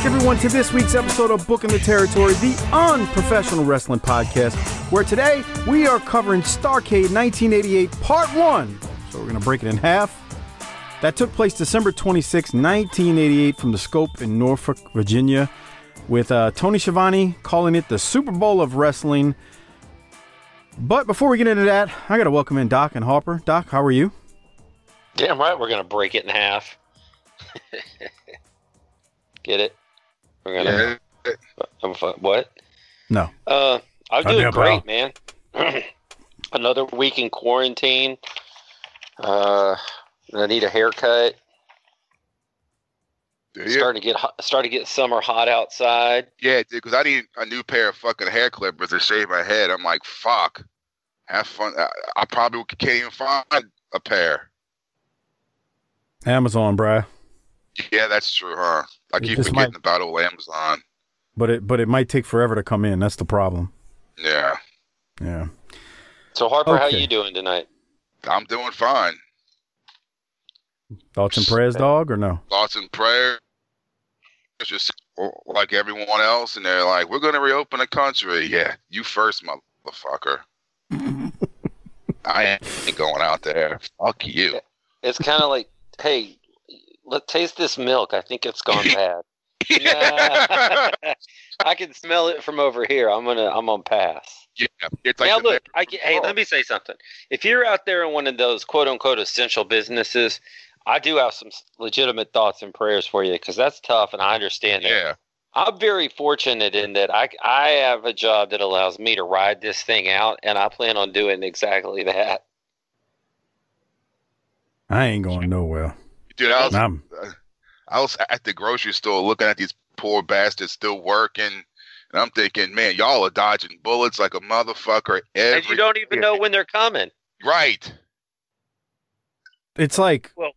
Back, everyone, to this week's episode of Booking the Territory, the unprofessional wrestling podcast, where today we are covering Starrcade 1988 Part 1. So we're going to break it in half. That took place December 26, 1988, from the Scope in Norfolk, Virginia, with uh, Tony Schiavone calling it the Super Bowl of Wrestling. But before we get into that, I got to welcome in Doc and Harper. Doc, how are you? Damn right, we're gonna break it in half. Get it? We're gonna. I'm fu- what? No. Uh, I'm How'd doing you, great, pal? man. Another week in quarantine. Uh, I need a haircut. Do you? Starting to get hot, starting to get summer hot outside. Yeah, dude, because I need a new pair of fucking hair clippers to shave my head. I'm like, fuck. Have fun. I, I probably can't even find a pair. Amazon, bruh. Yeah, that's true, huh? I It keep just forgetting might- about old Amazon. But it but it might take forever to come in. That's the problem. Yeah, Yeah. So Harper, how Okay. you doing tonight? I'm doing fine. Thoughts and prayers, dog, or no? Thoughts and prayers. It's just like everyone else, and they're like, we're going to reopen the country. Yeah, you first, motherfucker. I ain't going out there. Fuck you. It's kind of like, hey, let taste this milk. I think it's gone bad. I can smell it from over here. I'm gonna, I'm gonna pass. yeah, it's like now look, I, hey, let me say something. If you're out there in one of those quote unquote essential businesses, I do have some legitimate thoughts and prayers for you because that's tough, and I understand it. Yeah, I'm very fortunate in that I I have a job that allows me to ride this thing out, and I plan on doing exactly that. I ain't going nowhere. Dude. I was, I'm I was at the grocery store looking at these poor bastards still working, and I'm thinking, man, y'all are dodging bullets like a motherfucker every. and you don't even know when they're coming. Right. it's like Well,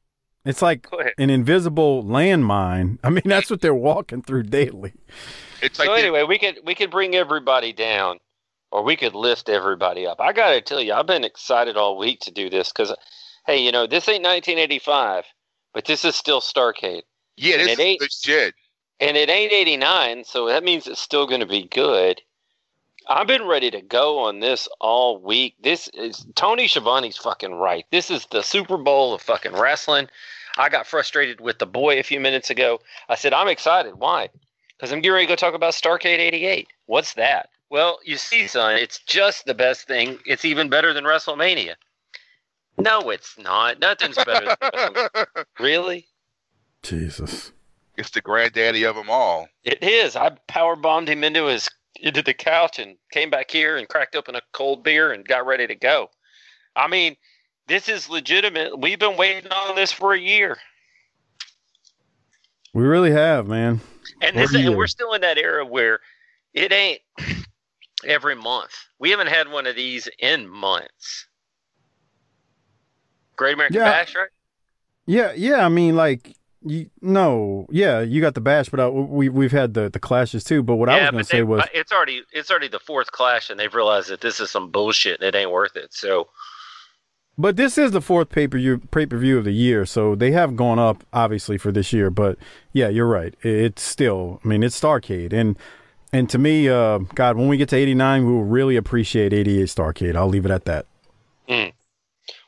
it's like an invisible landmine. I mean, that's what they're walking through daily. It's like so the- anyway, we could we could bring everybody down, or we could lift everybody up. I gotta tell you, I've been excited all week to do this because, hey, you know, this ain't 1985, but this is still Starrcade, yeah, and this it is shit. and it ain't 89, so that means it's still going to be good. I've been ready to go on this all week. This is Tony Schiavone's fucking right. This is the Super Bowl of fucking wrestling. I got frustrated with the boy a few minutes ago. I said, I'm excited. Why? Because I'm getting ready to go talk about Starrcade 88. What's that? Well, you see, son, it's just the best thing. It's even better than WrestleMania. No, it's not. Nothing's better than WrestleMania. Really? Jesus. it's the granddaddy of them all. It is. I power bombed him into his into the couch and came back here and cracked open a cold beer and got ready to go. I mean, this is legitimate. We've been waiting on this for a year, We really have, man. and this and we're still in that era where it ain't every month. We haven't had one of these in months. Great American Yeah. Bash, right? Yeah, yeah. I mean, like, you, no, yeah, you got the bash, but uh, we we've had the the clashes too. But what I was going to say was, it's already it's already the fourth clash, and they've realized that this is some bullshit and it ain't worth it. So but this is the fourth pay per view pay per view of the year, so they have gone up obviously for this year. But yeah, you're right. It's still, I mean, it's Starrcade, and and to me, uh, God, when we get to '89, we will really appreciate '88 Starrcade. I'll leave it at that.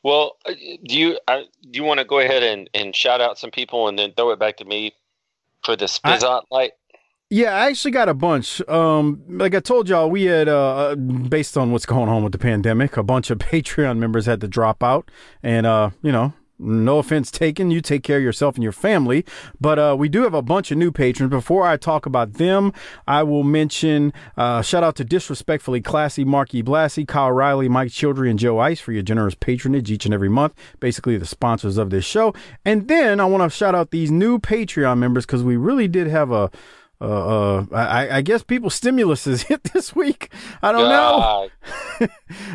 Well, uh, do you uh, do you want to go ahead and, and shout out some people and then throw it back to me for the Spizot light? Yeah, I actually got a bunch. Um, like I told y'all, we had, uh, based on what's going on with the pandemic, a bunch of Patreon members had to drop out, and uh, you know, no offense taken. You take care of yourself and your family. But uh, we do have a bunch of new patrons. Before I talk about them, I will mention uh, shout out to Disrespectfully Classy, Marky Blassie, Kyle Riley, Mike Childry, and Joe Ice for your generous patronage each and every month. Basically, the sponsors of this show. And then I want to shout out these new Patreon members because we really did have a. Uh, uh, I, I guess people's stimulus is hit this week. I don't know.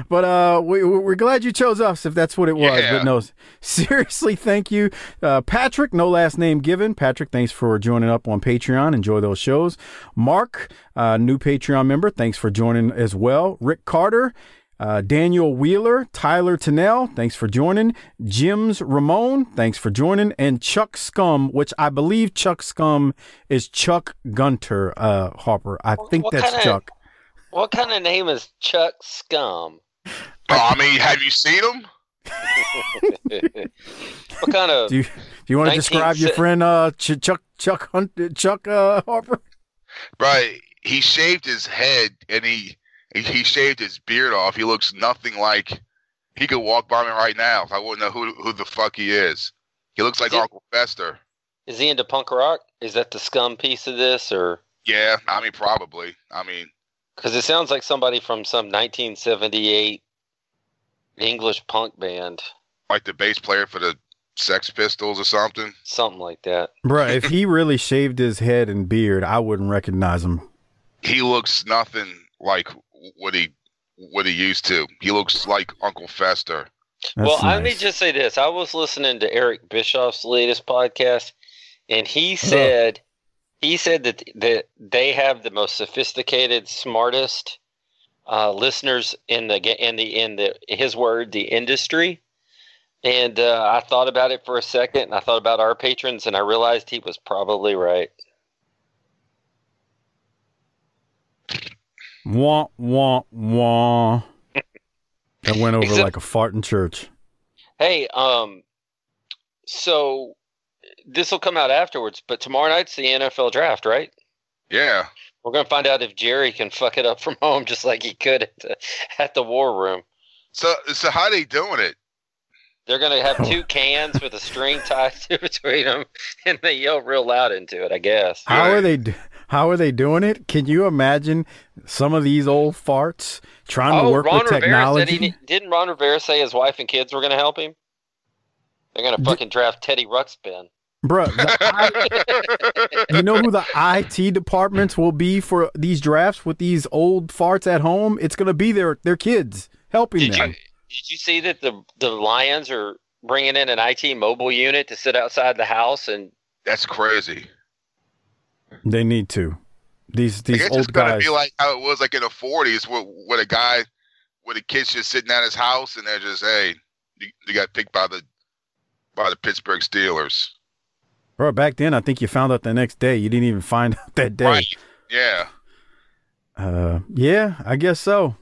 But uh, we, we're glad you chose us if that's what it was. Yeah. But no, seriously, thank you, uh, Patrick. No last name given. Patrick, thanks for joining up on Patreon. Enjoy those shows. Mark, uh, new Patreon member, thanks for joining as well. Rick Carter. Uh, Daniel Wheeler, Tyler Tennell, thanks for joining. Jims Ramon, thanks for joining. And Chuck Scum, which I believe Chuck Scum is Chuck Gunter, uh, Harper. I think what that's kinda- Chuck. What kind of name is Chuck Scum? Oh, I mean, have you seen him? what kind of Do you, do you want to 19 describe your friend uh, Ch- Chuck Chuck Hunt, Chuck uh, Harper? Right. He shaved his head and he he shaved his beard off. He looks nothing like he could walk by me right now. I wouldn't know who who the fuck he is. He looks like Is he- Uncle Fester. is he into punk rock? Is that the scum piece of this, or Yeah, I mean probably. I mean, because it sounds like somebody from some 1978 English punk band, like the bass player for the Sex Pistols or something. something like that. Bruh, if he really shaved his head and beard, I wouldn't recognize him. He looks nothing like what he what he used to. He looks like Uncle Fester. That's well, let me just say this: I was listening to Eric Bischoff's latest podcast, and he said he said that that they have the most sophisticated, smartest uh, listeners in the in the in the his word the industry. And uh, I thought about it for a second, and I thought about our patrons, and I realized he was probably right. Wah, wah, wah. That went over Except- like a fart in church. Hey, um, so this will come out afterwards, but tomorrow night's the NFL draft, right? Yeah. We're gonna find out if Jerry can fuck it up from home just like he could at the, at the war room. So so how they doing it? They're gonna have two cans with a string tied to between them, and they yell real loud into it. I guess. How are they? How are they doing it? Can you imagine some of these old farts trying to Oh, work Ron with Rivera technology? said he didn't. Ron Rivera say his wife and kids were gonna help him. They're gonna fucking draft Teddy Ruxpin. Bruh, the I- you know who the IT departments will be for these drafts with these old farts at home? It's going to be their their kids helping Did you them. Did you see that the the Lions are bringing in an IT mobile unit to sit outside the house and That's crazy. They need to. These I these guess it's old gonna guys. be like how it was like in the forties where where a guy where the kids just sitting at his house and they're just, hey, you, you got picked by the by the Pittsburgh Steelers. Bro, back then I think you found out the next day. You didn't even find out that day. Right. Yeah. Uh, yeah, I guess so.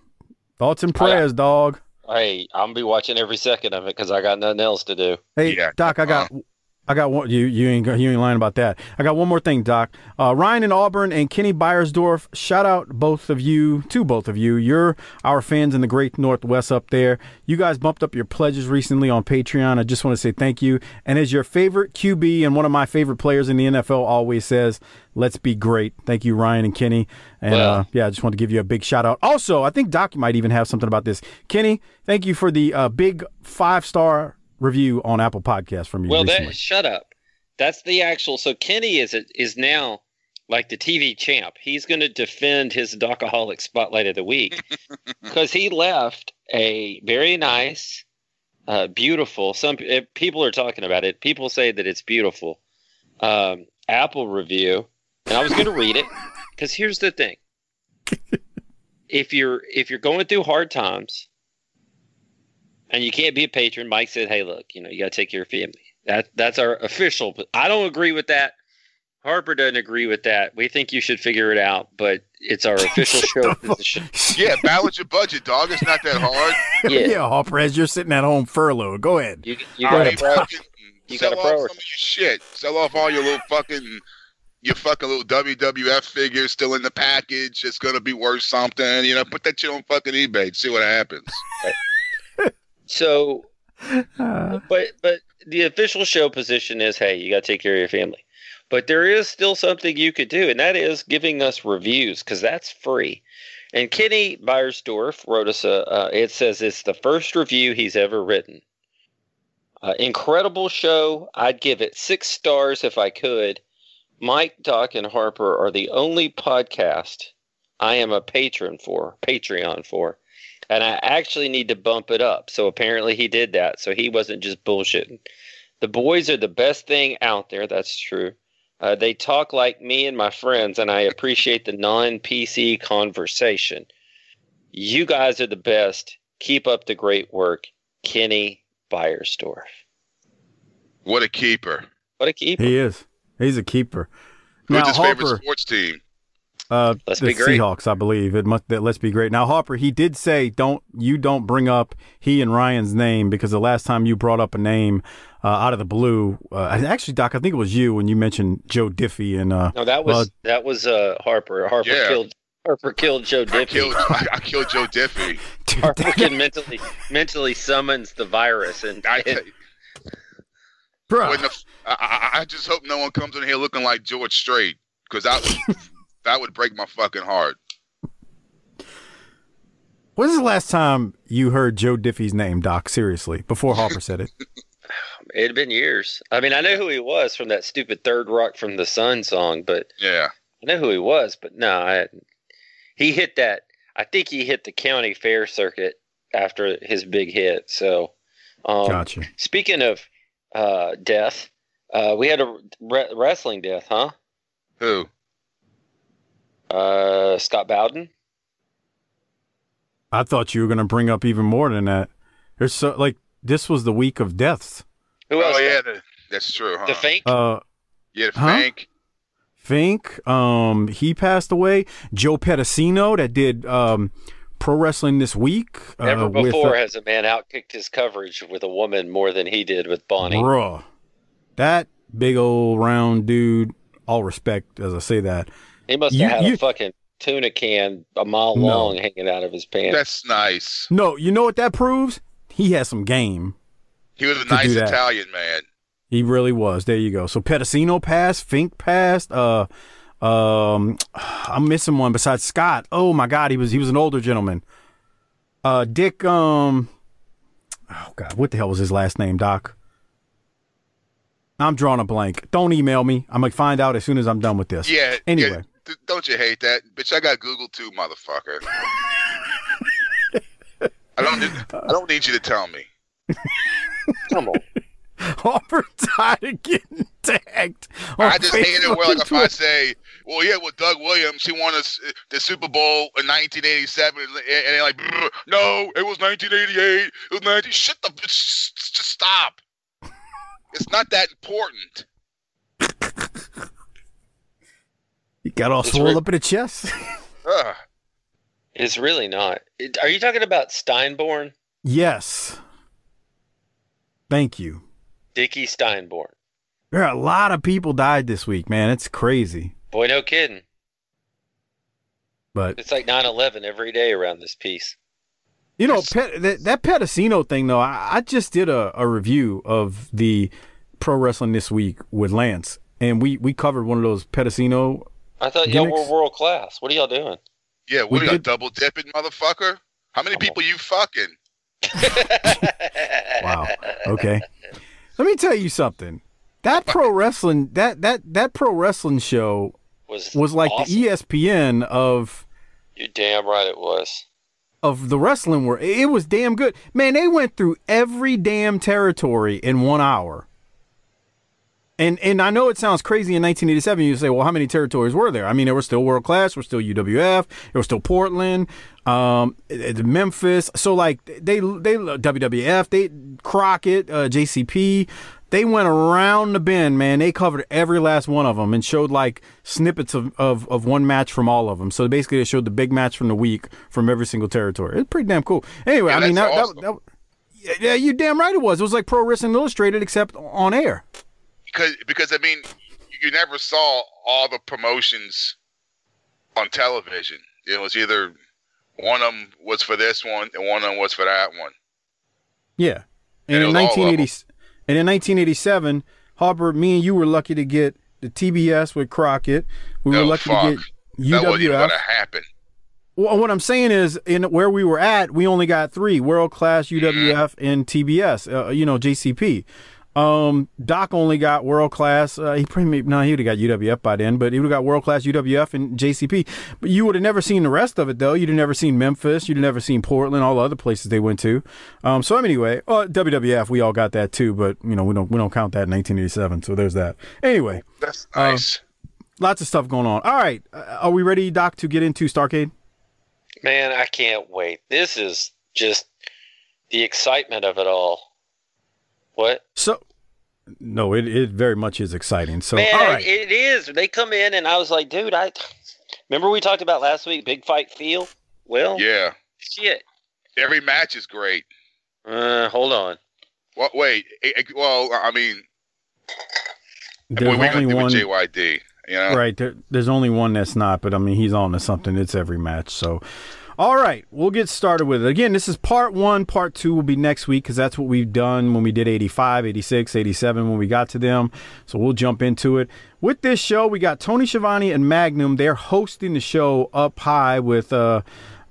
Thoughts and prayers, dog. Hey, I'm gonna be watching every second of it because I got nothing else to do. Hey, Yeah, Doc, I got, uh-huh. I got one. You, you ain't, you ain't lying about that. I got one more thing, Doc. Uh, Ryan in Auburn and Kenny Beiersdorf. Shout out both of you, to both of you. You're our fans in the Great Northwest up there. You guys bumped up your pledges recently on Patreon. I just want to say thank you. And as your favorite QB and one of my favorite players in the NFL always says, "Let's be great." Thank you, Ryan and Kenny. And uh, yeah, I just want to give you a big shout out. Also, I think Doc might even have something about this. Kenny, thank you for the uh, big five star review on Apple Podcasts from you Well, recently. that shut up. That's the actual. So Kenny is is now like the TV champ. He's going to defend his Docaholic Spotlight of the Week because he left a very nice, uh, beautiful. Some uh, people are talking about it. People say that it's beautiful. Um, Apple review, and I was going to read it because here's the thing: if you're if you're going through hard times and you can't be a patron, Mike said, "Hey, look, you know, you got to take care of your family." That that's our official. I don't agree with that. Harper doesn't agree with that. We think you should figure it out, but it's our official show position. Yeah, balance your budget, dog. It's not that hard. Yeah, yeah, Harper, as you're sitting at home furloughed. Go ahead. you, you I got mean, a pro. you sell got a off some of your shit. Sell off all your little fucking your fucking little WWF figures still in the package. It's gonna be worth something. You know, put that shit on fucking eBay. See what happens. So, Uh, but but the official show position is, hey, you got to take care of your family. But there is still something you could do, and that is giving us reviews because that's free. And Kenny Beiersdorf wrote us a. Uh, it says it's the first review he's ever written. Uh, incredible show. I'd give it six stars if I could. Mike, Doc, and Harper are the only podcast I am a patron for, Patreon for, and I actually need to bump it up. So apparently he did that. So he wasn't just bullshitting. The boys are the best thing out there. That's true. Uh, they talk like me and my friends, and I appreciate the non PC conversation. You guys are the best. Keep up the great work. Kenny Beiersdorf. What a keeper. What a keeper. he is. He's a keeper. Who's Now, his Harper, favorite sports team? Uh, Let's the be great. Seahawks, I believe. It must. That, let's be great. Now, Harper, he did say, "Don't you don't bring up he and Ryan's name because the last time you brought up a name uh, out of the blue, uh, actually, Doc, I think it was you when you mentioned Joe Diffie and uh, No, that was Well- that was uh, Harper. Harper Yeah. killed Harper killed Joe I Diffie. killed, I, I killed Joe Diffie. dude, Harper that- can mentally mentally summons the virus and, I, and bruh. the, I, I I just hope no one comes in here looking like George Strait because that would, that would break my fucking heart. When's the last time you heard Joe Diffie's name, Doc? Seriously, before Harper said it. it had been years. I mean, I know who he was from that stupid Third Rock from the Sun song, but Yeah. I know who he was. But no, I, he hit that. I think he hit the county fair circuit after his big hit. So, um, Gotcha. speaking of uh, death, uh, we had a re- wrestling death, huh? Who? Uh, Scott Bowden. I thought you were going to bring up even more than that. There's so like this was the week of deaths. Who else? Oh yeah, the, that's true. Huh? The fake. Uh, Yeah, the Huh? Fank. Fink, um, he passed away. Joe Pedicino that did um, pro wrestling this week. Uh, Never with, before uh, has a man outkicked his coverage with a woman more than he did with Bonnie. Bruh. That big old round dude, all respect as I say that. He must have You- had you- a fucking tuna can a mile No. long hanging out of his pants. That's nice. No, you know what that proves? He has some game. He was a nice. Italian man. He really was. There you go. So Pedicino passed, Fink passed, uh um I'm missing one besides Scott. Oh my god, he was he was an older gentleman. Uh Dick um Oh god, what the hell was his last name, Doc? I'm drawing a blank. Don't email me. I'm gonna find out as soon as I'm done with this. Yeah. Anyway. yeah. D- don't you hate that, bitch? I got Google too, motherfucker. I don't. Need, I don't need you to tell me. Come on. Harper tired of getting tagged. I just hate it Facebook where, like, if I say, "Well, yeah, with Doug Williams, he won us uh, the Super Bowl in 1987," and they're like, "No, it was 1988. It was 19." Shut the. Just, just stop. It's not that important. He got all It's swole re- up in the chest. Ugh. It's really not. It- Are you talking about Steinborn? yes. Thank you. Dickie Steinborn. There are a lot of people died this week, man. It's crazy. Boy, no kidding. But It's like 9 11 every day around this piece. you know, Pet, that, that Pedicino thing though, I, I just did a, a review of the pro wrestling this week with Lance, and we we covered one of those Pedicino. I thought y'all were world class. What are y'all doing? Yeah, We what are you did- double dipping, motherfucker? How many people you fucking? Wow. Okay. Let me tell you something. That pro wrestling that that that pro wrestling show Was was like awesome. the ESPN of You're damn right it was. of the wrestling world. It was damn good. Man, they went through every damn territory in one hour. And and I know it sounds crazy in 1987. You say, well, how many territories were there? I mean, there were still world class, there was still UWF, there was still Portland, um, eh, eh, Memphis. So like they they WWF, they Crockett, uh, JCP, they went around the bend, man. They covered every last one of them and showed like snippets of, of, of one match from all of them. So basically, they showed the big match from the week from every single territory. It's pretty damn cool. Anyway, Yeah, I mean, that, that's that, that, yeah, yeah, you damn right it was. It was like Pro Wrestling Illustrated, except on air. Because because I mean, you never saw all the promotions on television. It was either one of them was for this one and one of them was for that one. Yeah. And And in was 1980, and in 1987, Harper, me and you were lucky to get the TBS with Crockett. We were No, lucky fuck. to get That wasn't UWF. going to happen. Well, what I'm saying is, in where we were at, we only got three: world class, UWF, and TBS. Uh, you know, JCP. Um, Doc only got world class. Uh, he probably no, he would have got UWF by then, but he would have got world class UWF and JCP. But you would have never seen the rest of it though. You'd have never seen Memphis. You'd have never seen Portland. All the other places they went to. Um, so anyway, uh, WWF we all got that too, but you know we don't we don't count that in 1987. So there's that. Anyway, That's Um, nice. lots of stuff going on. All right, uh, are we ready, Doc, to get into Starrcade? Man, I can't wait. This is just the excitement of it all. What? So, no, it, it very much is exciting. So, Man, all right. it is. They come in and I was like, dude, I remember we talked about last week, big fight feel. Well, yeah, shit. every match is great. Uh, hold on. Well, wait. eh, eh, Well, I mean, There's what we only one, JYD? You know, right? There, there's only one that's not, but I mean, he's on to something. It's every match. So, all right, we'll get started with it. Again, this is part one. Part two will be next week because that's what we've done when we did 85, 86, 87 when we got to them. So we'll jump into it. With this show, we got Tony Schiavone and Magnum. They're hosting the show up high with uh,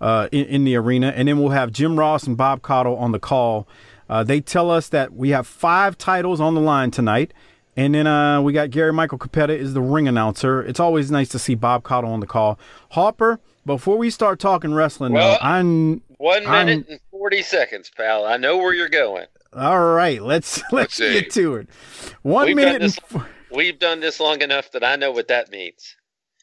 uh, in, in the arena, and then we'll have Jim Ross and Bob Caudle on the call. Uh, they tell us that we have five titles on the line tonight. And then uh, we got Gary Michael Cappetta is the ring announcer. It's always nice to see Bob Caudle on the call. Harper, before we start talking wrestling, Well- though, I'm One I'm- minute and 40 seconds, pal. I know where you're going. all right. Let's let's, see. get to it. One We've minute done and this- f- We've done this long enough that I know what that means.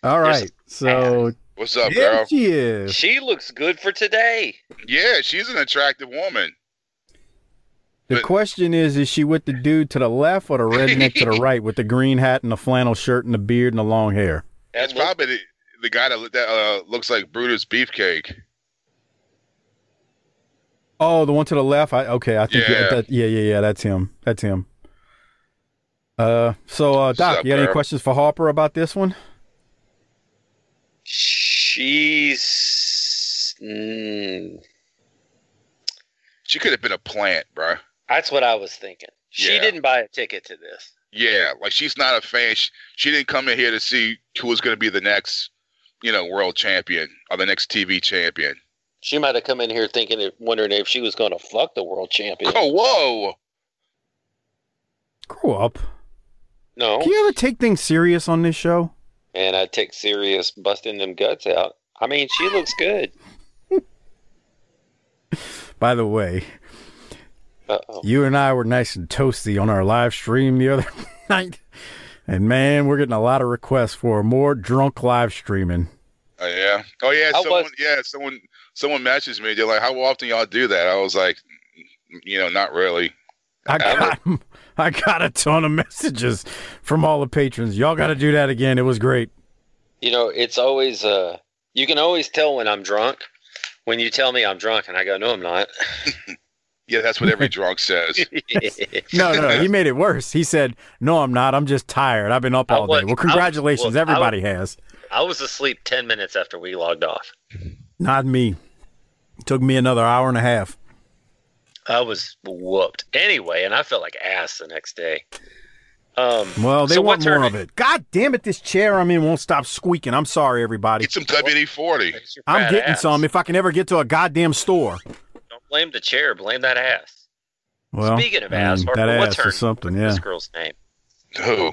all There's right. So what's up, there girl? she is. She looks good for today. Yeah, she's an attractive woman. The but- question is: Is she with the dude to the left or the redneck to the right with the green hat and the flannel shirt and the beard and the long hair? That's And probably the, the guy that, that uh, looks like Brutus Beefcake. Oh, the one to the left. I okay. I think Yeah. that, yeah, yeah, yeah. That's him. That's him. Uh, so uh, Doc, up, you got any questions for Harper about this one? She's. Mm, She could have been a plant, bro. that's what I was thinking. She Yeah. didn't buy a ticket to this. Yeah, like she's not a fan. She, she didn't come in here to see who was going to be the next, you know, world champion or the next TV champion. She might have come in here thinking, wondering if she was going to fuck the world champion. Oh, whoa! Grow up. No, Can you ever take things serious on this show? and I take serious busting them guts out. I mean, she looks good. By the way, Uh oh. you and I were nice and toasty on our live stream the other night, and man, we're getting a lot of requests for more drunk live streaming. Oh yeah, oh yeah. I Someone, was- yeah, someone, someone messaged me. They're like, "How often y'all do that?" I was like, "You know, not really." I got I got a ton of messages from all the patrons. Y'all got to do that again. It was great. You know, it's always uh you can always tell when I'm drunk when you tell me I'm drunk and I go, No, I'm not. Yeah, that's what every drunk says. No, no, no, he made it worse. He said, "No, I'm not. I'm just tired. I've been up all was- day." Well, I was- congratulations, well, I everybody has. I was asleep ten minutes after we logged off. Not me. It took me another hour and a half. I was whooped. Anyway, and I felt like ass the next day. Um Well, they so want more of it. God damn it! This chair I'm in won't stop squeaking. I'm sorry, everybody. Get some WD forty. I'm getting ass. some if I can ever get to a goddamn store. Don't blame the chair, blame that ass. Well, Speaking of I ass, Harper, that what's ass her is something. what's Yeah. this girl's name? Who?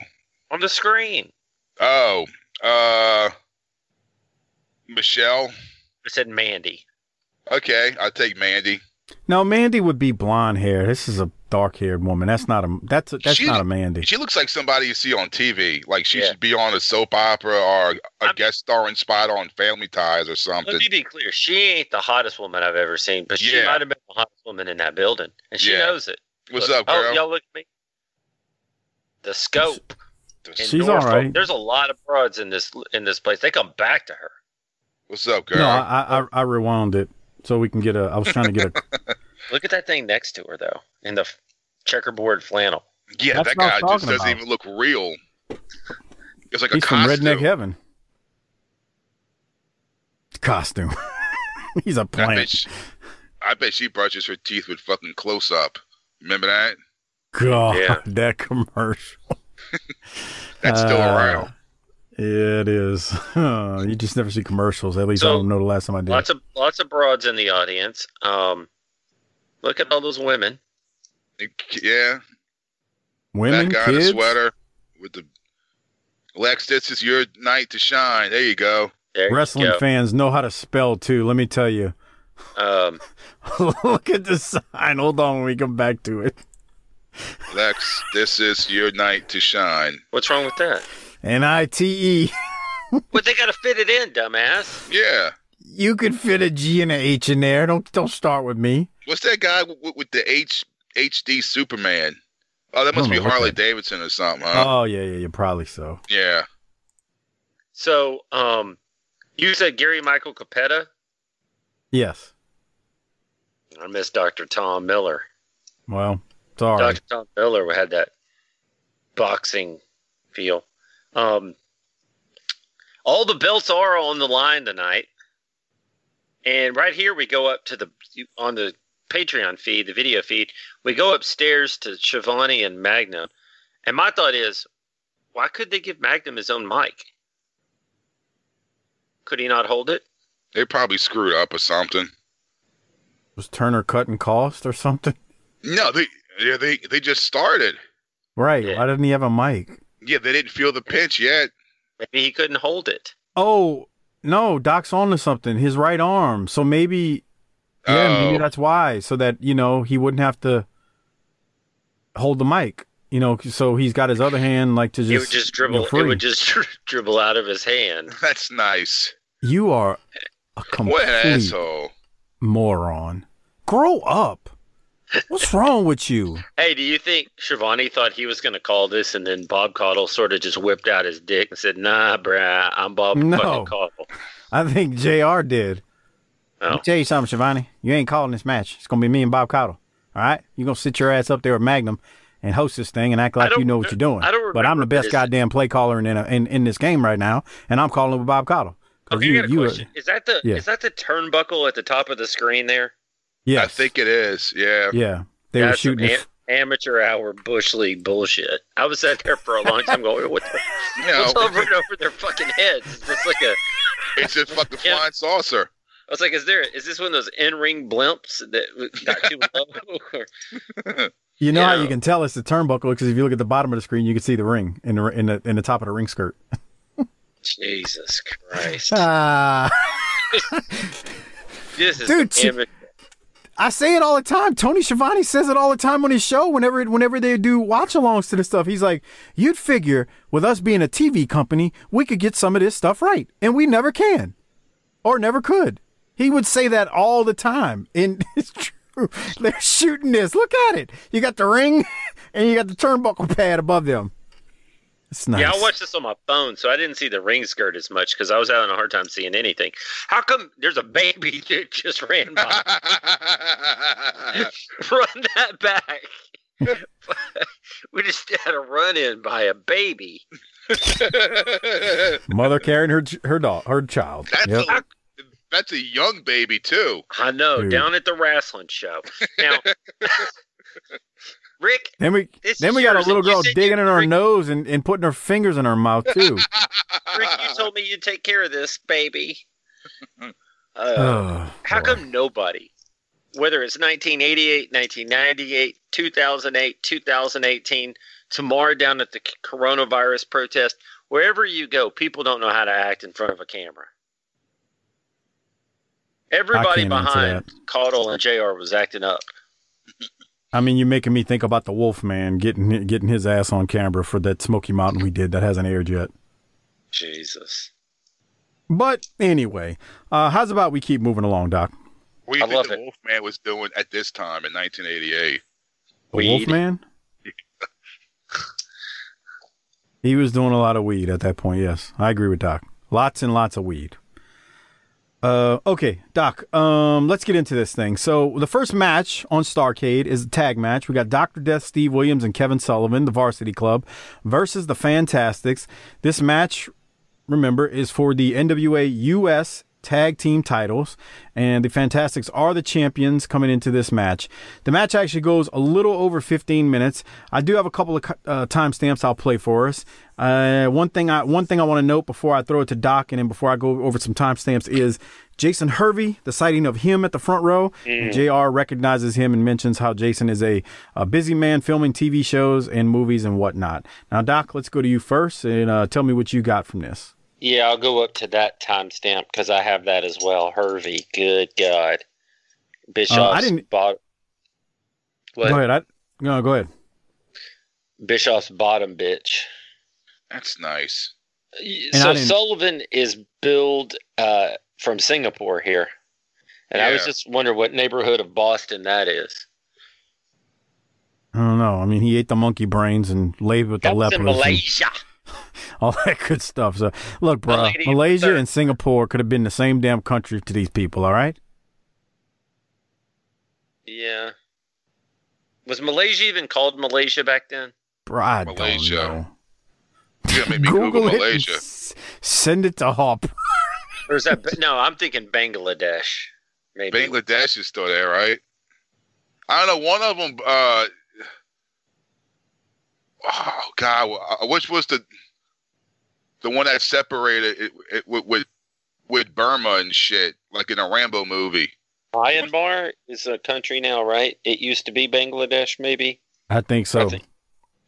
On the screen. Oh, uh, Michelle. I said Mandy. Okay, I'll take Mandy. No, Mandy would be blonde hair. This is a dark haired woman. That's not a. That's a, that's She- not a Mandy. She looks like somebody you see on TV. Like she Yeah. should be on a soap opera or a I'm- guest starring spot on Family Ties or something. Let me be clear. She ain't the hottest woman I've ever seen, but she Yeah. might have been the hottest woman in that building, and she Yeah. knows it. What's Look- up, girl? Oh, y'all look at me. the scope. In She's all right. There's a lot of broads in this in this place. They come back to her. What's up, girl? No, I, I I rewound it so we can get a. I was trying to get a. Look at that thing next to her though, in the checkerboard flannel. yeah, That's that guy just doesn't about. even look real. It's like a He's from. Redneck Heaven. Costume. He's a I bet, plant. she, I bet she brushes her teeth with fucking close up. Remember that? God, Yeah. that commercial. That's still Uh, around. It is. you just never see commercials. At least I don't know the last time I did. Lots of lots of broads in the audience. Um, look at all those women. Yeah, Women, that guy in kids. the sweater with the Lex. This is your night to shine. There you go. There Wrestling you go. fans know how to spell too. Let me tell you. Um, Look at the sign. Hold on when we come back to it. Lex, this is your night to shine. what's wrong with that? N I T E. But they got to fit it in, dumbass. Yeah. You could fit a G and a H in there. Don't don't start with me. What's that guy with, with the H HD Superman? Oh, that must be know Harley that- Davidson or something, huh? Oh yeah, yeah, yeah. Probably so. yeah. So, um, you said Gary Michael Cappetta. Yes. I miss Dr. Tom Miller. Well, sorry. Dr. Tom Miller had that boxing feel. Um, all the belts are on the line tonight. And right here we go up to the on the Patreon feed, the video feed, we go upstairs to Schiavone and Magnum. And my thought is, why could they give Magnum his own mic? Could he not hold it? They probably screwed up or something. Was Turner cutting cost or something? No, they yeah they they just started. Right. Yeah. Why didn't he have a mic? Yeah, they didn't feel the pinch yet. Maybe he couldn't hold it. Oh no, Doc's on to something. His right arm. So maybe, yeah, maybe Oh. that's why. So that you know he wouldn't have to hold the mic. You know, so he's got his other hand like to just. It would just you know, dribble. it would just dribble out of his hand. That's nice. You are a What an complete asshole. moron. Grow up. What's wrong with you? Hey, do you think Schiavone thought he was going to call this, and then Bob Caudle sort of just whipped out his dick and said, "Nah, bruh, I'm Bob No. fucking Caudle." I think Jr. did. Oh. Let me tell you something, Schiavone. You ain't calling this match. It's gonna be me and Bob Caudle. All right, you gonna sit your ass up there with Magnum and host this thing and act like you know what you're doing. I don't but I'm the best goddamn play caller in, in in this game right now, and I'm calling with Bob Caudle. Okay, you, I got a you, question. Is that the yeah. is that the turnbuckle at the top of the screen there? Yes, I think it is. Yeah. yeah, they were That's some shooting. am- amateur hour bush league bullshit. I was sat there for a long time going, "What the, You know, what's over and over their fucking heads?" It's this like a? it's a fucking Yeah. flying saucer. I was like, "Is there? Is this one of those in ring blimps that got too low?" You know how you can tell it's the turnbuckle because if you look at the bottom of the screen, you can see the ring in the in the in the top of the ring skirt. Jesus Christ! Ah. This is Dude, she- amateur. I say it all the time. Tony Schiavone says it all the time on his show. Whenever whenever they do watch-alongs to the stuff, he's like, "You'd figure with us being a TV company, we could get some of this stuff right, and we never can, or never could." He would say that all the time, and it's true. They're shooting this. Look at it. You got the ring, and you got the turnbuckle pad above them. It's nice. Yeah, I watched this on my phone, so I didn't see the ring skirt as much because I was having a hard time seeing anything. How come there's a baby that just ran by? run that back. we just had a run in by a baby. Mother carrying her her dog, her child. That's Yep. a that's a young baby too. I know, Dude. down at the wrestling show. Now, Rick, Then we This then is we got a little girl said you- digging in her Rick- nose and, and putting her fingers in her mouth too. Rick, you told me you'd take care of this baby. Uh, oh, How boy. come nobody, whether it's 1988, 1998, 2008, 2018, tomorrow down at the coronavirus protest, wherever you go, people don't know how to act in front of a camera? Everybody behind Caudle and JR was acting up. I mean, you're making me think about the Wolf Man getting getting his ass on camera for that Smoky Mountain we did that hasn't aired yet. Jesus. But anyway, uh, how's about we keep moving along, Doc? What do you I think love the it. Wolfman was doing at this time in 1988? The Weed. Wolf Man? He was doing a lot of weed at that point. Yes, I agree with Doc. Lots and lots of weed. Uh, okay, Doc. Um, let's get into this thing. So the first match on Starrcade is a tag match. We got Doctor Death, Steve Williams, and Kevin Sullivan, the Varsity Club, versus the Fantastics. This match, remember, is for the NWA US tag team titles, and the Fantastics are the champions coming into this match. The match actually goes a little over 15 minutes. I do have a couple of uh, timestamps I'll play for us. Uh, one thing I one thing I want to note before I throw it to Doc, and then before I go over some timestamps is Jason Hervey, the sighting of him at the front row. Mm. JR recognizes him and mentions how Jason is a, a busy man filming TV shows and movies and whatnot. Now, Doc, let's go to you first and uh, tell me what you got from this. Yeah, I'll go up to that timestamp because I have that as well. Hervey, good God. Bischoff's Uh, I didn't- bot- what? Go ahead. I, no, go ahead. Bischoff's bottom bitch. That's nice. And so Sullivan is billed uh, from Singapore here, and I was just wondering what neighborhood of Boston that is. I don't know. I mean, he ate the monkey brains and laid with the That was lepers. in and Malaysia. all that good stuff. So, look, bro, lady Malaysia third. and Singapore could have been the same damn country to these people. All right. Yeah. Was Malaysia even called Malaysia back then? Bro, I Malaysia. don't know. You gotta make me Google, Malaysia. s- send it to Hop. Or is that no? I'm thinking Bangladesh. Maybe. Bangladesh is still there, right? I don't know. One of them. Uh, oh God, which was the the one that separated it, it, with, with with Burma and shit, like in a Rambo movie. Myanmar is a country now, right? It used to be Bangladesh, maybe. I think so. I think,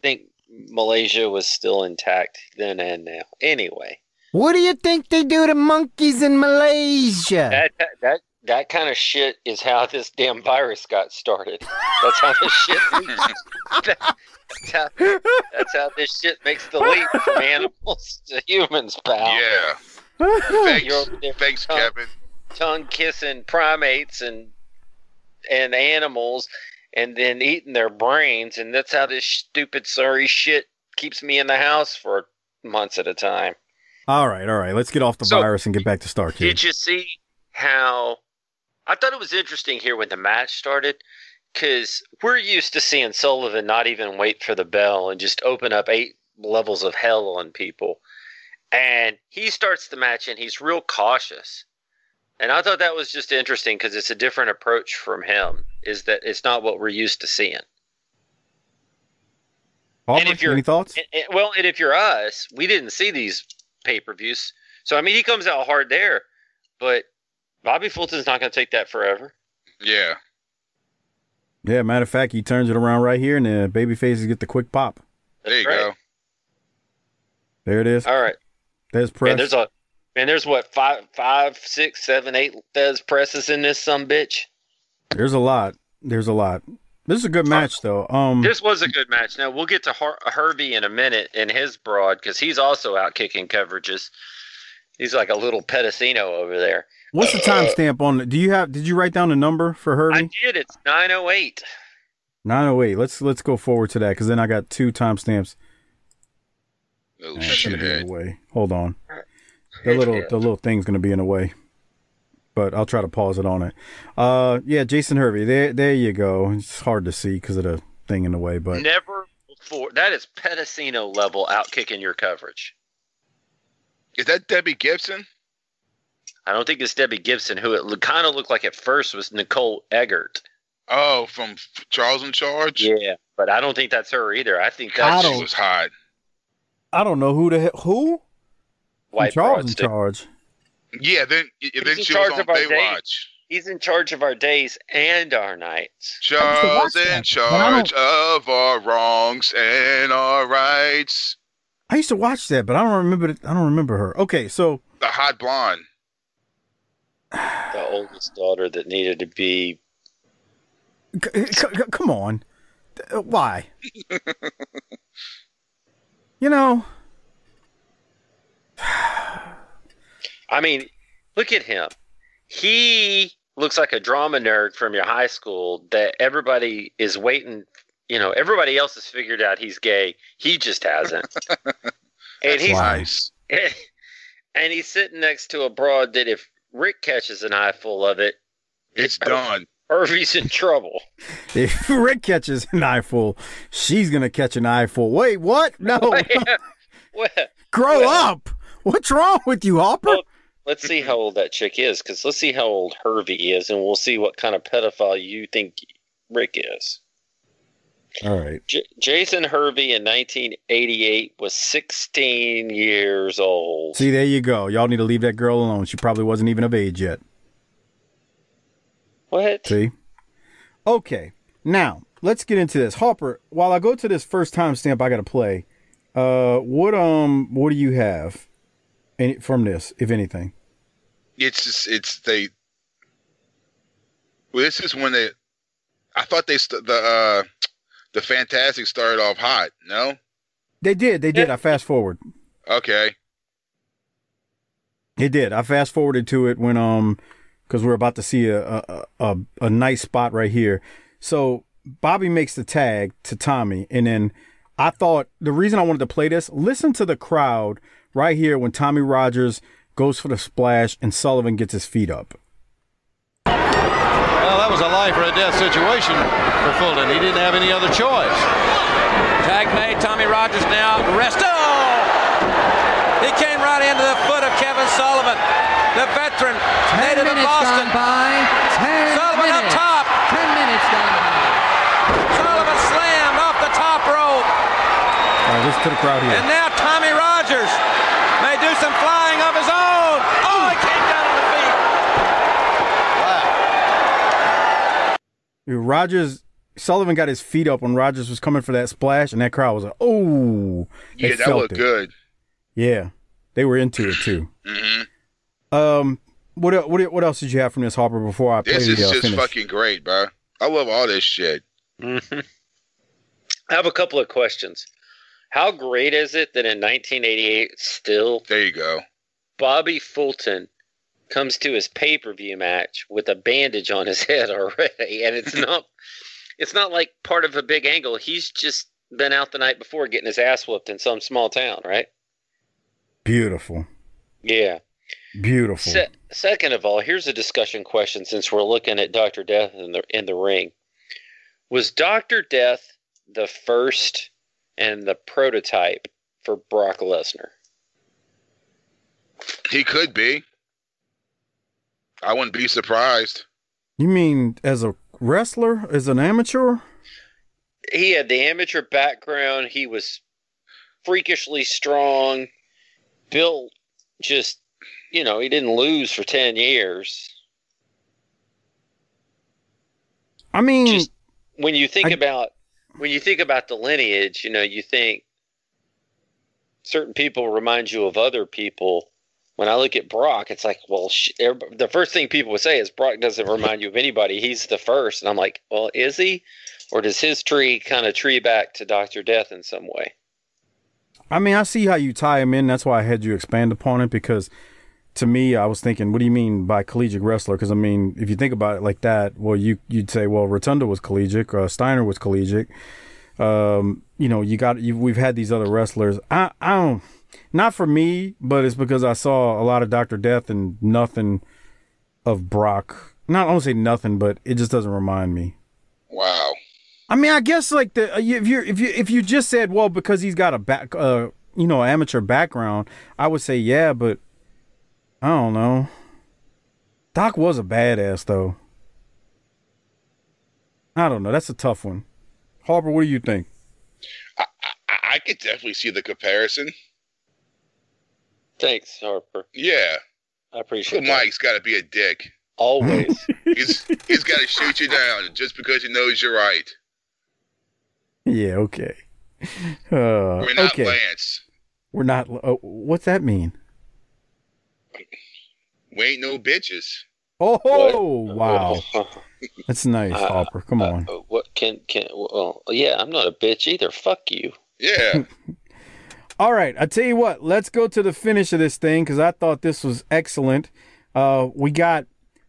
think Malaysia was still intact then and now. Anyway, What do you think they do to monkeys in Malaysia? that that that, that kind of shit is how this damn virus got started. That's how this shit. that's, how, that's how this shit makes the leap from animals to humans, pal. Yeah. Thanks, thanks, tongue- Kevin. tongue kissing primates and and animals and then eating their brains and that's how this stupid sorry shit keeps me in the house for months at a time. All right, all right. Let's get off the So- virus and get back to Starrcade. Did you see how I thought it was interesting here when the match started cuz we're used to seeing Sullivan not even wait for the bell and just open up eight levels of hell on people. And he starts the match and he's real cautious. And I thought that was just interesting because it's a different approach from him. Is that it's not what we're used to seeing. Aubrey, if you're- any thoughts? And- and- well, and if you're us, we didn't see these pay per views, so I mean, he comes out hard there, but Bobby Fulton's not going to take that forever. Yeah. Yeah, matter of fact, he turns it around right here, and the baby faces get the quick pop. There you right. go. There it is. All right, There's press. man. There's a man. There's what five, five, six, seven, eight Thesz presses in this some bitch. There's a lot. There's a lot. This is a good match, though. Um, This was a good match. Now we'll get to Har- Hervey in a minute in his broad because he's also out kicking coverages. He's like a little Pedicino over there. What's the timestamp on? it? Do you have? Did you write down the number for Hervey? I Hervey? did. It's nine oh eight. Nine oh eight. Let's let's go forward to that because then I got two timestamps. Little Nah, it's gonna be in the way. Hold on. The little the little thing's gonna be in the way. But I'll try to pause it on it. Uh, yeah, Jason Hervey. There, there you go. It's hard to see because of the thing in the way, but Never before. That is Pedicino level out kicking your coverage. Is that Debbie Gibson? I don't think it's Debbie Gibson, who it kind of looked like at first was Nicole Eggert. Oh, from Charles in Charge. Yeah, but I don't think that's her either. I think I that's don't- She was hot. I don't know who the hell who. White Charles in Stick. charge. Yeah. Then, then in she was charge on of our days. Baywatch. He's in charge of our days and our nights. Charles watch in that, charge of our wrongs and our rights. I used to watch that, but I don't remember. It, I don't remember her. Okay, so The hot blonde. The oldest daughter that needed to be. c- c- c- come on, Uh, why? you know, I mean, look at him. He looks like a drama nerd from your high school that everybody is waiting. You know, everybody else has figured out he's gay. He just hasn't. And he's nice. and he's sitting next to a broad that if Rick catches an eyeful of it, It's done. Hervey's in trouble. If Rick catches an eyeful, she's gonna catch an eyeful. Wait, what? No, Well, grow well- up. What's wrong with you, Hopper? Well, let's see how old that chick is, because let's see how old Hervey is, and we'll see what kind of pedophile you think Rick is. All right. J- Jason Hervey in 1988 was 16 years old. See, there you go. Y'all need to leave that girl alone. She probably wasn't even of age yet. What? See? Okay. Now, let's get into this. Harper, while I go to this first time stamp I gotta play, uh what um what do you have any, from this, if anything? It's just it's they. Well, this is when they. I thought they st- the uh the Fantastic started off hot. No. They did, they did. I fast forward. Okay. It did. I fast forwarded to it when um because we're about to see a, a a a nice spot right here. So Bobby makes the tag to Tommy, and then I thought the reason I wanted to play this, listen to the crowd right here when Tommy Rogers goes for the splash and Sullivan gets his feet up. Well, that was a life or a death situation for Fulton. He didn't have any other choice. Tag made. Tommy Rogers now. Rest. Oh! He came right into the foot of Kevin Sullivan, the veteran, Ten native of minutes Boston. gone by. Ten Sullivan up top. Ten minutes gone by. Sullivan slammed off the top rope. All right, listen to the crowd here. And now Tommy Rogers may do some flying Rogers Sullivan got his feet up when Rogers was coming for that splash, and that crowd was like, "Oh, Yeah, that looked it. good. Yeah, they were into it too. hmm Um, what what what else did you have from this Harper before I play This is uh, just finish? fucking great, bro. I love all this shit. hmm I have a couple of questions. How great is it that in 1988, still, There you go. Bobby Fulton comes to his pay per view match with a bandage on his head already, and it's not, it's not like part of a big angle. He's just been out the night before getting his ass whooped in some small town, right? Beautiful, Yeah. beautiful. Se- second of all, here's a discussion question since we're looking at Doctor Death in the in the ring. Was Doctor Death the first and the prototype for Brock Lesnar? He could be. I wouldn't be surprised. You mean as a wrestler, as an amateur? He had the amateur background. He was freakishly strong, built just you know, he didn't lose for 10 years. I mean, Just when you think I- about when you think about the lineage, you know, you think certain people remind you of other people. When I look at Brock, it's like, well, sh- the first thing people would say is Brock doesn't remind you of anybody. He's the first, and I'm like, well, is he, or does his tree kind of tree back to Doctor Death in some way? I mean, I see how you tie him in. That's why I had you expand upon it because to me, I was thinking, what do you mean by collegiate wrestler? Because I mean, if you think about it like that, well, you you'd say, well, Rotunda was collegiate, uh, Steiner was collegiate. Um, you know, you got you, we've had these other wrestlers. I I don't, not for me, but it's because I saw a lot of Doctor Death and nothing of Brock. Not I don't say nothing, but it just doesn't remind me. Wow. I mean, I guess like the uh, if you if you if you just said well because he's got a back uh you know amateur background, I would say yeah, but I don't know. Doc was a badass though. I don't know. That's a tough one. Harper, what do you think? I, I could definitely see the comparison. Thanks, Harper. Yeah. I appreciate But that. Mike's got to be a dick. Always. He's he's got to shoot you down just because he knows you're right. Yeah. Okay. Uh, We're not okay. Lance. We're not. Uh, what's that mean? We ain't no bitches. Oh wow, Uh, that's nice, Uh, Harper. Come on. what can can? Well, yeah, I'm not a bitch either. Fuck you. Yeah. All right, I tell you what. Let's go to the finish of this thing because I thought this was excellent. Uh, we got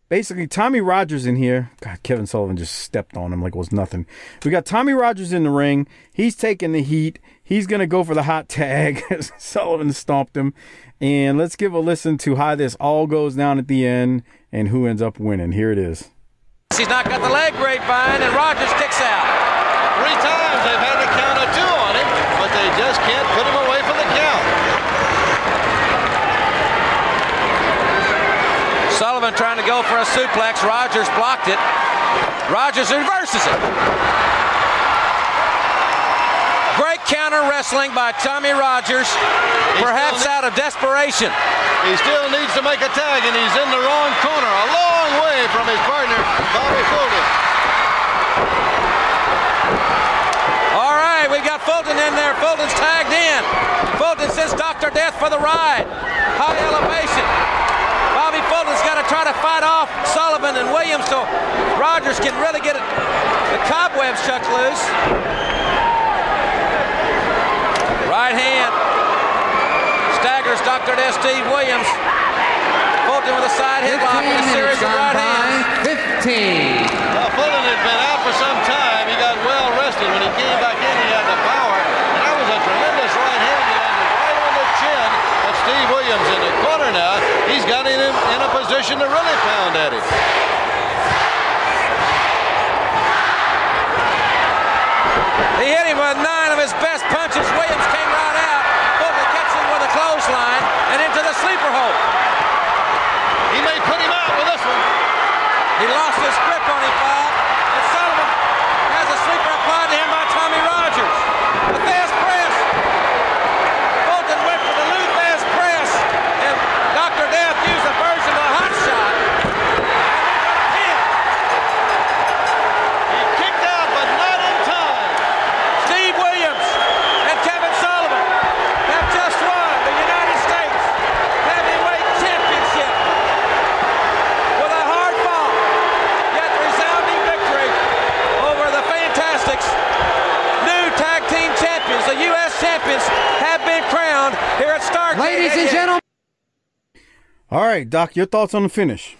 basically Tommy Rogers in here. God, Kevin Sullivan just stepped on him like it was nothing. We got Tommy Rogers in the ring. He's taking the heat. He's gonna go for the hot tag. Sullivan stomped him. And let's give a listen to how this all goes down at the end and who ends up winning. Here it is. He's not got the leg grapevine, and Rogers kicks out. Three times they've had to count a two on him, but they just can't put him away from the count. Sullivan trying to go for a suplex. Rogers blocked it. Rogers reverses it. Great counter wrestling by Tommy Rogers, perhaps out of desperation. He still needs to make a tag, and he's in the wrong corner, a long way from his partner, Bobby Fulton. All right, we got Fulton in there. Fulton's tagged in. Fulton sends Dr. Death for the ride. High elevation. Bobby Fulton's got to try to fight off Sullivan and Williams so Rogers can really get it, the cobwebs chucked loose. Right hand. Staggers Dr. Death Steve Williams. Fulton with a side headlock and a series of right hands. 15. Well, Fulton had been out for some When he came back in, he had the power. And that was a tremendous right hand. He landed right on the chin of Steve Williams in the corner now. He's got him in, a position to really pound at him. He hit him with nine of his best punches. Williams came right out. Fulton catches him with a clothesline and into the sleeper hold. He may put him out with this one. He lost his grip on him, Bob. And Sullivan has a sleeper applied to him by Tommy Rogers. The Thesz press. Fulton went for the Lou Thesz press. And Dr. Death used a version of a hot shot. Pin. He kicked out, but not in time. Steve Williams and Kevin Sullivan have just won the United States Heavyweight Championship with a hard fought yet resounding victory over the Fantastics. New tag team champions, the U.S. champions, have been crowned here at Starrcade. Ladies and 88. gentlemen. All right, Doc, your thoughts on the finish?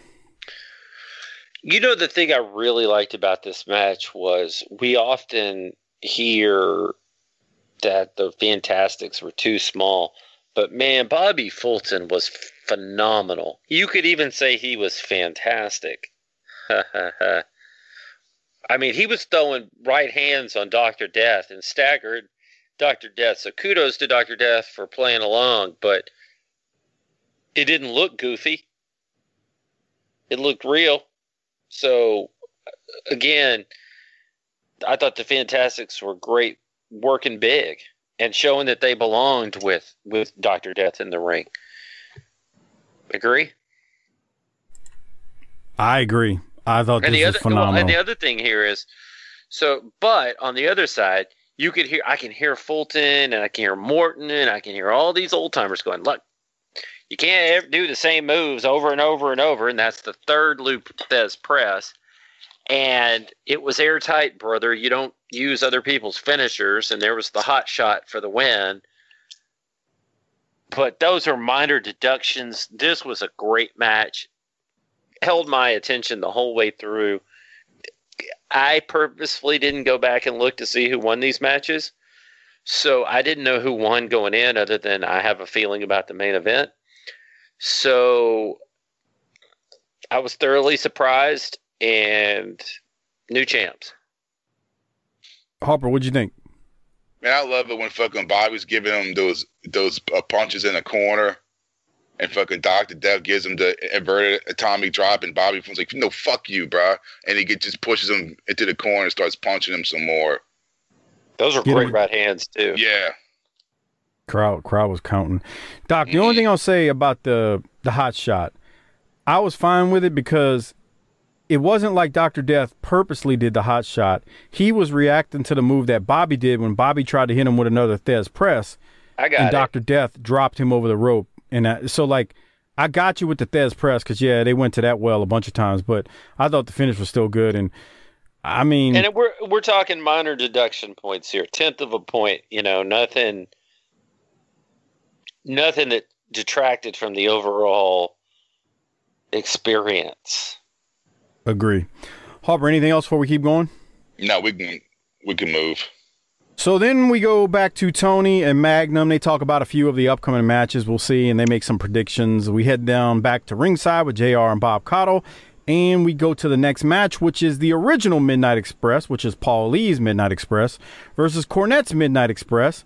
You know, the thing I really liked about this match was we often hear that the Fantastics were too small, but man, Bobby Fulton was phenomenal. You could even say he was fantastic. I mean, he was throwing right hands on Dr. Death and staggered Dr. Death. So kudos to Dr. Death for playing along, but it didn't look goofy. It looked real. So again, I thought the Fantastics were great working big and showing that they belonged with with Doctor Death in the ring. Agree? I agree. I thought this and the was other phenomenal. well, and the other thing here is so but on the other side, you could hear I can hear Fulton and I can hear Morton and I can hear all these old timers going, look, you can't do the same moves over and over and over, and that's the third loop press. And it was airtight, brother. You don't use other people's finishers, and there was the hot shot for the win. But those are minor deductions. This was a great match. Held my attention the whole way through. I purposefully didn't go back and look to see who won these matches. So I didn't know who won going in, other than I have a feeling about the main event. So I was thoroughly surprised and new champs. Harper, what'd you think? Man, I love it when fucking Bobby's giving him those those uh, punches in the corner, and fucking Doctor Death gives him the inverted atomic drop, and Bobby was like, "No, fuck you, bro," and he get, just pushes him into the corner and starts punching him some more. Those are Get great him- right hands too. Yeah, Crowd crowd was counting. Doc, the only thing I'll say about the the hot shot, I was fine with it because it wasn't like Dr. Death purposely did the hot shot. He was reacting to the move that Bobby did when Bobby tried to hit him with another Thesz press. I got and it. Dr. Death dropped him over the rope. And uh, so, like, I got you with the Thesz press because, yeah, they went to that well a bunch of times, but I thought the finish was still good. And I mean, And we're we're talking minor deduction points here, tenth of a point. You know, nothing, nothing that detracted from the overall experience. Agree. Harper, anything else before we keep going? No, we can we can move. So then we go back to Tony and Magnum. They talk about a few of the upcoming matches we'll see, and they make some predictions. We head down back to ringside with JR and Bob Caudle, and we go to the next match, which is the original Midnight Express, which is Paul E's Midnight Express versus Cornette's Midnight Express.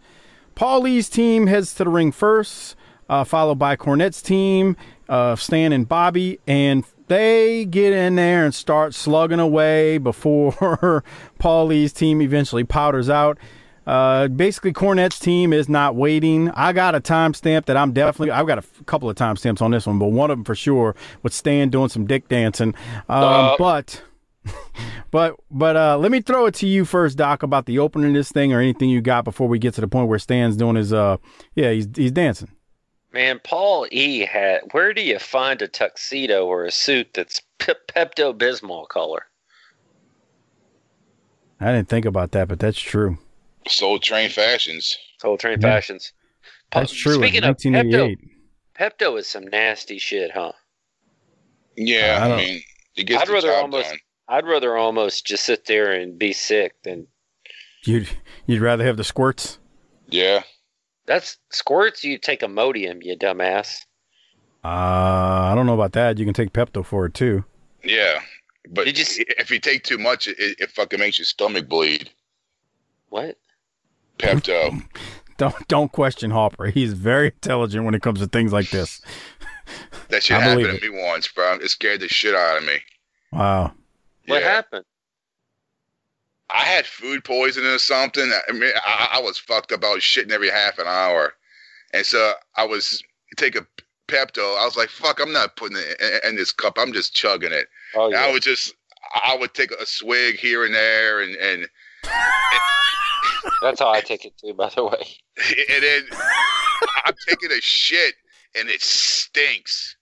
Paul E's team heads to the ring first, uh, followed by Cornette's team, uh, Stan and Bobby, and they get in there and start slugging away before Paulie's team eventually powders out. Uh, basically, Cornette's team is not waiting. I got a timestamp that I'm definitely. I've got a f- couple of timestamps on this one, but one of them for sure with Stan doing some dick dancing. Um, Uh. but, but, but uh, let me throw it to you first, Doc, about the opening of this thing or anything you got before we get to the point where Stan's doing his. Uh, yeah, he's he's dancing. Man, Paul E had. Where do you find a tuxedo or a suit that's Pe- Pepto Bismol color? I didn't think about that, but that's true. Soul Train Fashions. Soul Train Yeah. Fashions. That's true. Speaking of 1988. Pepto, Pepto is some nasty shit, huh? Yeah, I I, mean, it gets I'd the rather job almost. done. I'd rather almost just sit there and be sick than You'd you'd rather have the squirts? Yeah. that's squirts. You take Imodium, you dumbass. Uh, I don't know about that. You can take Pepto for it too. Yeah. But if you take too much, it, it fucking makes your stomach bleed. What? Pepto. Don't don't question Harper. He's very intelligent when it comes to things like this. That shit I happened believe to me once, bro. It scared the shit out of me. Wow. What Yeah. happened? I had food poisoning or something. I mean, I, I was fucked up. I was shitting every half an hour, and so I was taking Pepto. I was like, "Fuck, I'm not putting it in, in this cup. I'm just chugging it." Oh And I yeah. would just, I would take a swig here and there, and and That's how I take it too. By the way. and then I'm taking a shit, and it stinks,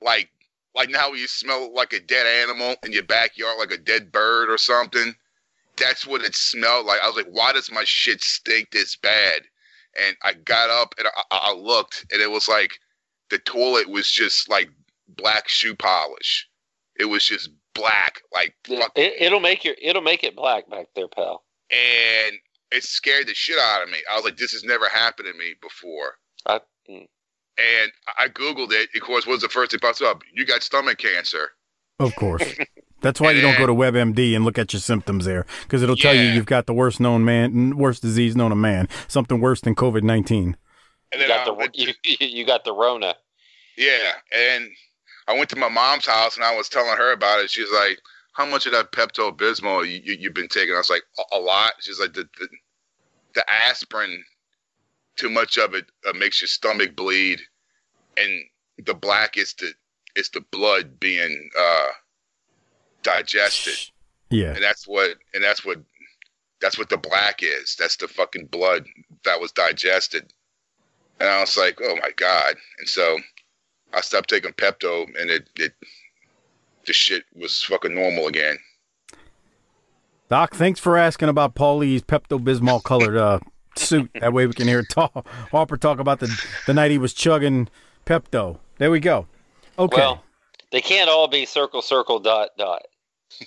like like now you smell like a dead animal in your backyard, like a dead bird or something. That's what it smelled like. I was like, why does my shit stink this bad? And I got up and I, I looked, and it was like the toilet was just like black shoe polish. It was just black, like fuck, It, it'll make your. It'll make it black back there, pal. and it scared the shit out of me. I was like, this has never happened to me before. I, mm. And I googled it. Of course, what's the first thing pops up? You got stomach cancer. Of course. That's why you don't go to WebMD and look at your symptoms there, because it'll tell you you've got the worst known man, worst disease known to man, something worse than COVID nineteen. And You got I the went you, you got the Rona. Yeah, and I went to my mom's house and I was telling her about it. She's like, "How much of that Pepto Bismol you, you you've been taking?" I was like, "A, a lot." She's like, "The the, the aspirin, too much of it uh, makes your stomach bleed, and the black is the is the blood being uh, digested, Yeah. and that's what and that's what that's what the black is. That's the fucking blood that was digested." And I was like, "Oh my god!" And so I stopped taking Pepto, and it it the shit was fucking normal again. Doc, thanks for asking about Paulie's Pepto Bismol colored uh, suit. That way we can hear talk, Harper talk about the the night he was chugging Pepto. There we go. Okay. Well, they can't all be circle circle dot dot.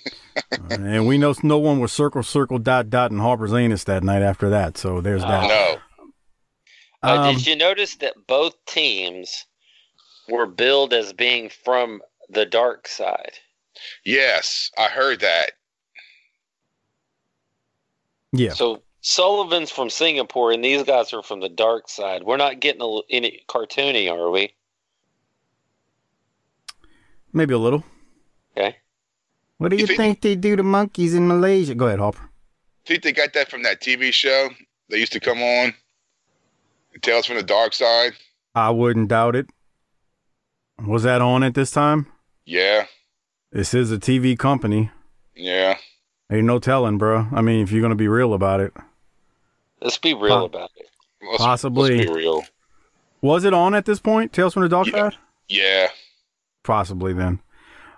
and we know no one was circle circle dot dot in Harper's anus that night after that. So there's that. No, Uh, Um, did you notice that both teams were billed as being from the dark side? yes, I heard that. Yeah. So Sullivan's from Singapore, and these guys are from the dark side. We're not getting a, any cartoony, are we? Maybe a little. Okay. What do you, You think- think they do to monkeys in Malaysia? Go ahead, Harper. think they got that from that TV show they used to come on, Tales from the Dark Side. I wouldn't doubt it. Was that on at this time? Yeah, This is a TV company. yeah. Ain't no telling, bro. I mean, if you're gonna be real about it, Let's be real Po- about it. Let's, Possibly. Let's be real. was it on at this point? Tales from the Dark Yeah. Yeah. Possibly then.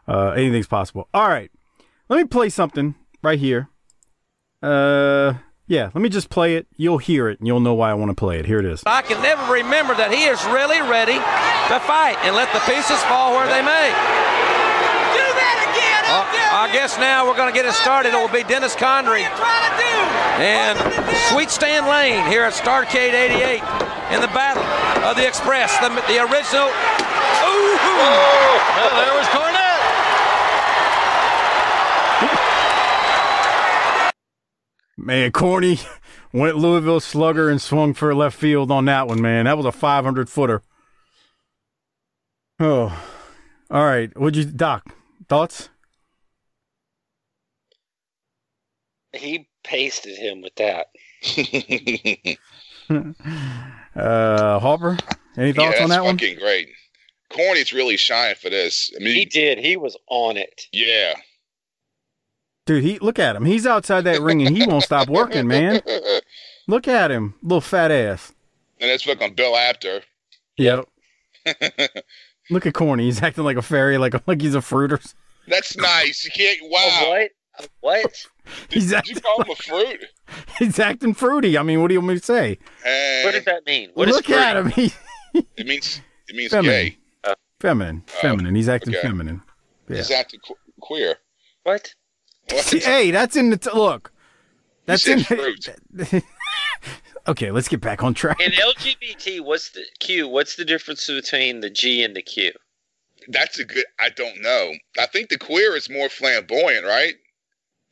Uh, anything's possible. All right. Let me play something right here. Uh, yeah. Let me just play it. You'll hear it, and you'll know why I want to play it. Here it is. I can never remember that he is really ready to fight and let the pieces fall where they may. Do that again, up there I guess now we're going to get it started. It will be Dennis Condrey and Sweet Stan Lane here at Starrcade 88 in the battle of the Express, the, the original. Ooh, Well, there was Cornette. Man, Corny went Louisville Slugger and swung for left field on that one, man. That was a 500 footer. Oh, all right. What'd you, Doc? Thoughts? He pasted him with that. Uh, Harper, any thoughts that's on that one? fucking great. Corny's really shined for this. I mean, He did. He was on it. yeah. Dude, he look at him. He's outside that ring and he won't stop working, man. Look at him, little fat ass. And that's fucking Bill Apter. Yep. Look at Corny. He's acting like a fairy, like like he's a fruiter. That's nice. You can't. Wow. what? What? He's Did you call him a fruit? He's acting fruity. I mean, what do you want me to say? Eh, What does that mean? What is Look at him. He it means it means feminine. gay. Feminine. Feminine. He's acting okay. feminine. Yeah. He's acting qu- queer. What? What? Hey, that's in the t- look. That's said in fruit. okay, let's get back on track. In LGBT, what's the Q? What's the difference between the G and the Q? That's a good. I don't know. I think the queer is more flamboyant, right?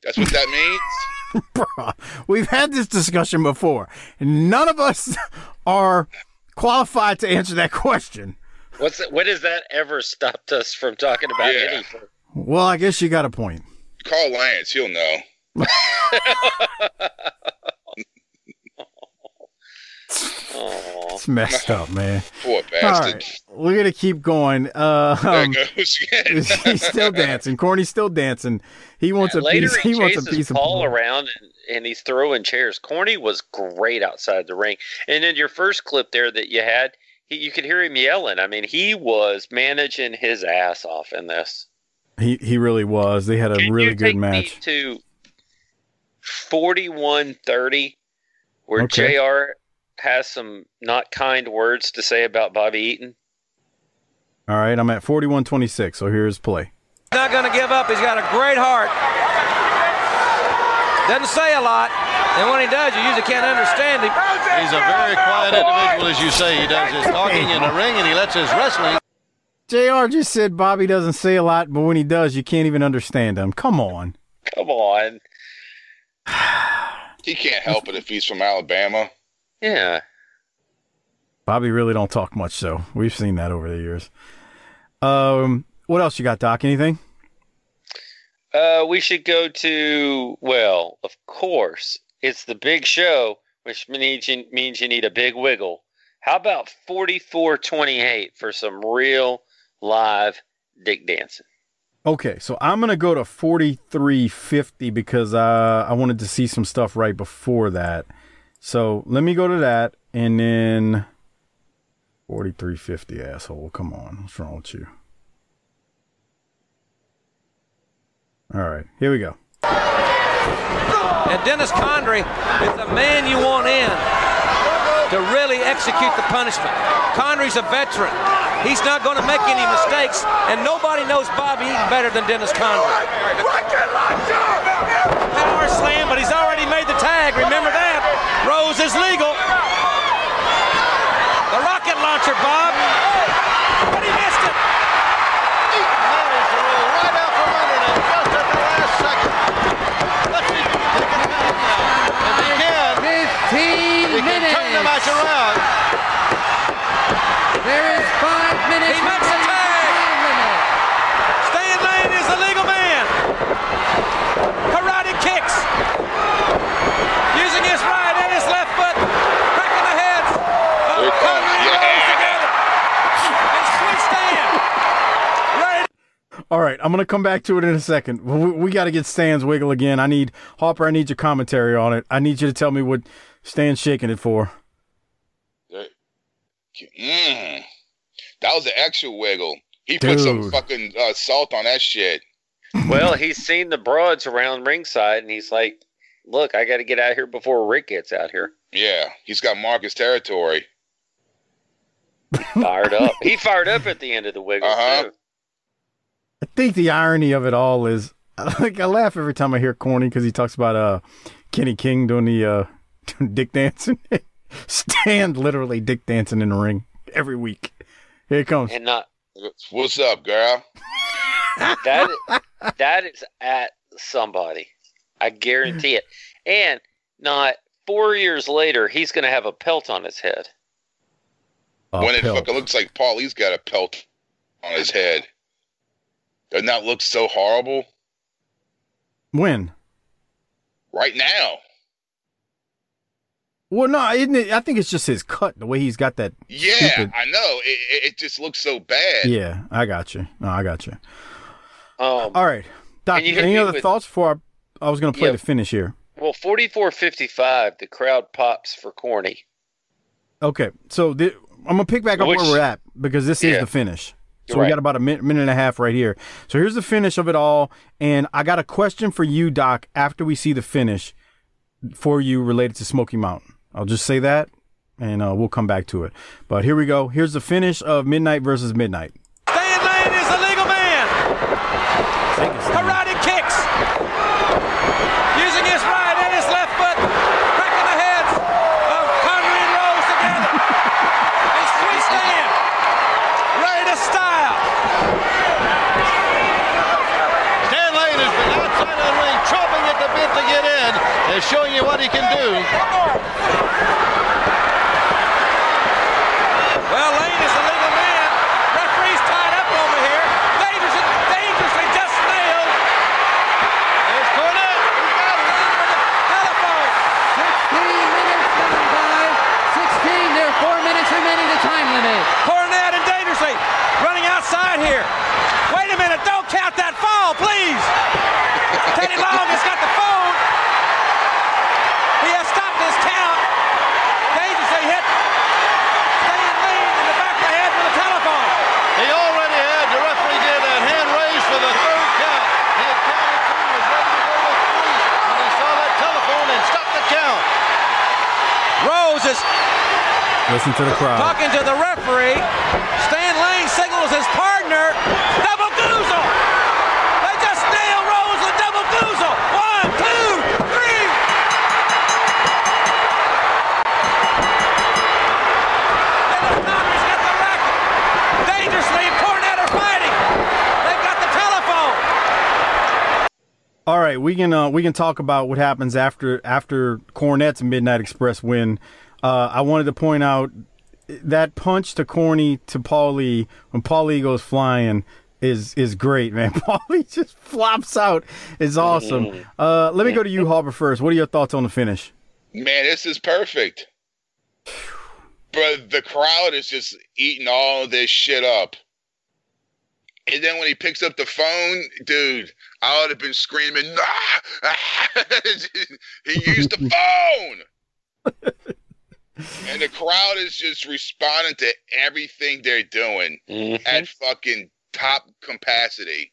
That's what that means. Bruh, we've had this discussion before. and None of us are qualified to answer that question. What's the, what has that ever stopped us from talking about Yeah. anything? Well, I guess you got a point. Call Lance. He'll know. It's messed up, man. Poor bastard. right, we're gonna keep going. Uh, um, he's still dancing. Corny's still dancing. He wants a Later piece. he, He wants a piece of. Paul around and, and he's throwing chairs. Corny was great outside the ring. And in your first clip there that you had, he, you could hear him yelling. I mean, he was managing his ass off in this. He he really was. They had a Can really good match. Me to forty-one thirty, where Okay. Jr. has some not kind words to say about Bobby Eaton. All right, I'm at 41-26, So here's play. He's not going to give up. He's got a great heart. Doesn't say a lot. And when he does, you usually can't understand him. He's a very quiet individual, as you say. He does his talking in the ring, and he lets his wrestling. Jr. just said Bobby doesn't say a lot, but when he does, you can't even understand him. Come on. Come on, He can't help it if he's from Alabama. Yeah. Bobby really don't talk much, so we've seen that over the years. Um, what else you got, Doc? Anything? Uh, we should go to well, of course, it's the big show, which means you, means you need a big wiggle. How about forty-four twenty-eight for some real live dick dancing? Okay, so I'm gonna go to 4350 because uh, I wanted to see some stuff right before that. So let me go to that, and then 4350, asshole. Come on, what's wrong with you? All right, here we go. And Dennis Condrey is the man you want in to really execute the punishment. Condrey's a veteran. He's not going to make any mistakes, and nobody knows Bobby Eaton better than Dennis Condrey. Power slam, but he's already made the tag. Remember that. Rose is legal. The rocket launcher, Bob. But he missed it. Managed to roll right out from under him just at the last second. Let's see if he can take it now. If he can, 15 he can turn the match around. There is five minutes. He makes the remaining tag. time limit. Stan Lane is the legal man. Karate kicks. Using his right and his left foot. Cracking the heads. of Here it comes. Condrey and Yeah. Rose together. And Sweet Stan. Ready All right, I'm gonna come back to it in a second. We, we got to get Stan's wiggle again. I need Harper. I need your commentary on it. I need you to tell me what Stan's shaking it for. Mm. That was an extra wiggle. He put some fucking uh, salt on that shit. Well, he's seen the broads around ringside, and he's like, "Look, I got to get out here before Rick gets out here." Yeah, he's got Marcus territory. Fired up. he fired up at the end of the wiggle Uh-huh. too. I think the irony of it all is like I laugh every time I hear Corny because he talks about uh Kenny King doing the uh dick dancing. Stan literally dick dancing in the ring every week. Here it comes. And not What's up, girl? that that is at somebody. I guarantee it. And not four years later, he's going to have a pelt on his head. A when it fucking looks like Paulie's got a pelt on his head. Doesn't that look so horrible? When? Right now. Well, no, isn't it? I think it's just his cut, the way he's got that. Yeah, stupid- I know. It, it, it just looks so bad. Yeah, I got you. No, I got you. Um, All right, Doc. You Any other with- thoughts before I, I was going to play Yeah. the finish here? well, forty-four fifty-five. The crowd pops for corny. Okay, so the, I'm gonna pick back up Which- where we're at because this is the finish. So You're we got about a minute, minute and a half right here. So here's the finish of it all, and I got a question for you, Doc. After we see the finish, for you related to Smoky Mountain, I'll just say that, and uh, we'll come back to it. But here we go. Here's the finish of Midnight versus Midnight. Stan Lane is a legal man. Karate kicks. Using his right and his left foot. Cracking the heads of Condrey and Rose together. A sweet Stan. Ready to style. Stan Lane has been outside of the ring, chomping at the bit to get in, and showing you what he can do. Well, Lane is a legal man. Referee's tied up over here. Dangerously, dangerously just nailed. There's Cornette. Telephone. 16 minutes gone by. 16. There are four minutes remaining to time limit. Cornette and dangerously running outside here. Wait a minute, don't count that fall, please. Teddy Long has got the phone. He has stopped his count. Dangerously hit Stan Lane in the back of the head with a telephone. He already had, the referee did a hand raise for the third count. He had counted two, was ready to go with three when he saw that telephone and stopped the count. Rose is Listen to the crowd. talking to the referee. Stan Lane signals his partner. Double goozle. They just nailed Rose with double goozle. One, two, three. And the Knockers got the racket. Dangerously Cornette are fighting. They've got the telephone. All right, we can uh, we can talk about what happens after after Cornette's Midnight Express win. Uh, I wanted to point out that punch to Corny to Paulie when Paulie goes flying is is great, man. Paulie just flops out. It's awesome. Uh, let me go to you, Harper, first. What are your thoughts on the finish? Man, this is perfect. But the crowd is just eating all this shit up. And then when he picks up the phone, dude, I would have been screaming, nah! he used the phone! And the crowd is just responding to everything they're doing at fucking top capacity.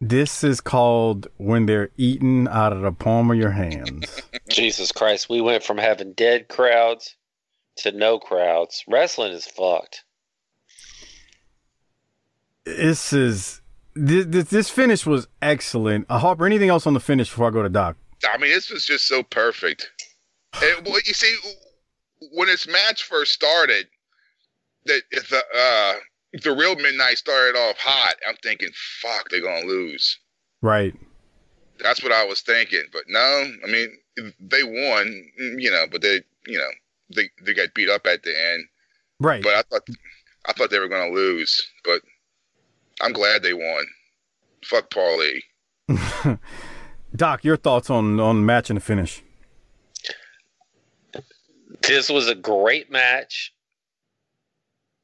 This is called when they're eating out of the palm of your hands. Jesus Christ, we went from having dead crowds to no crowds. Wrestling is fucked. this is this, this this finish was excellent. Uh, Harper, anything else on the finish before I go to Doc? I mean, this was just so perfect. And, well, you see, when this match first started, that the uh, the real midnight started off hot. I'm thinking, fuck, they're gonna lose. Right. That's what I was thinking. But no, I mean, they won, you know, but they, you know, they they got beat up at the end. Right. But I thought I thought they were gonna lose. But I'm glad they won. Fuck Paulie. Doc, your thoughts on on match and the finish? This was a great match.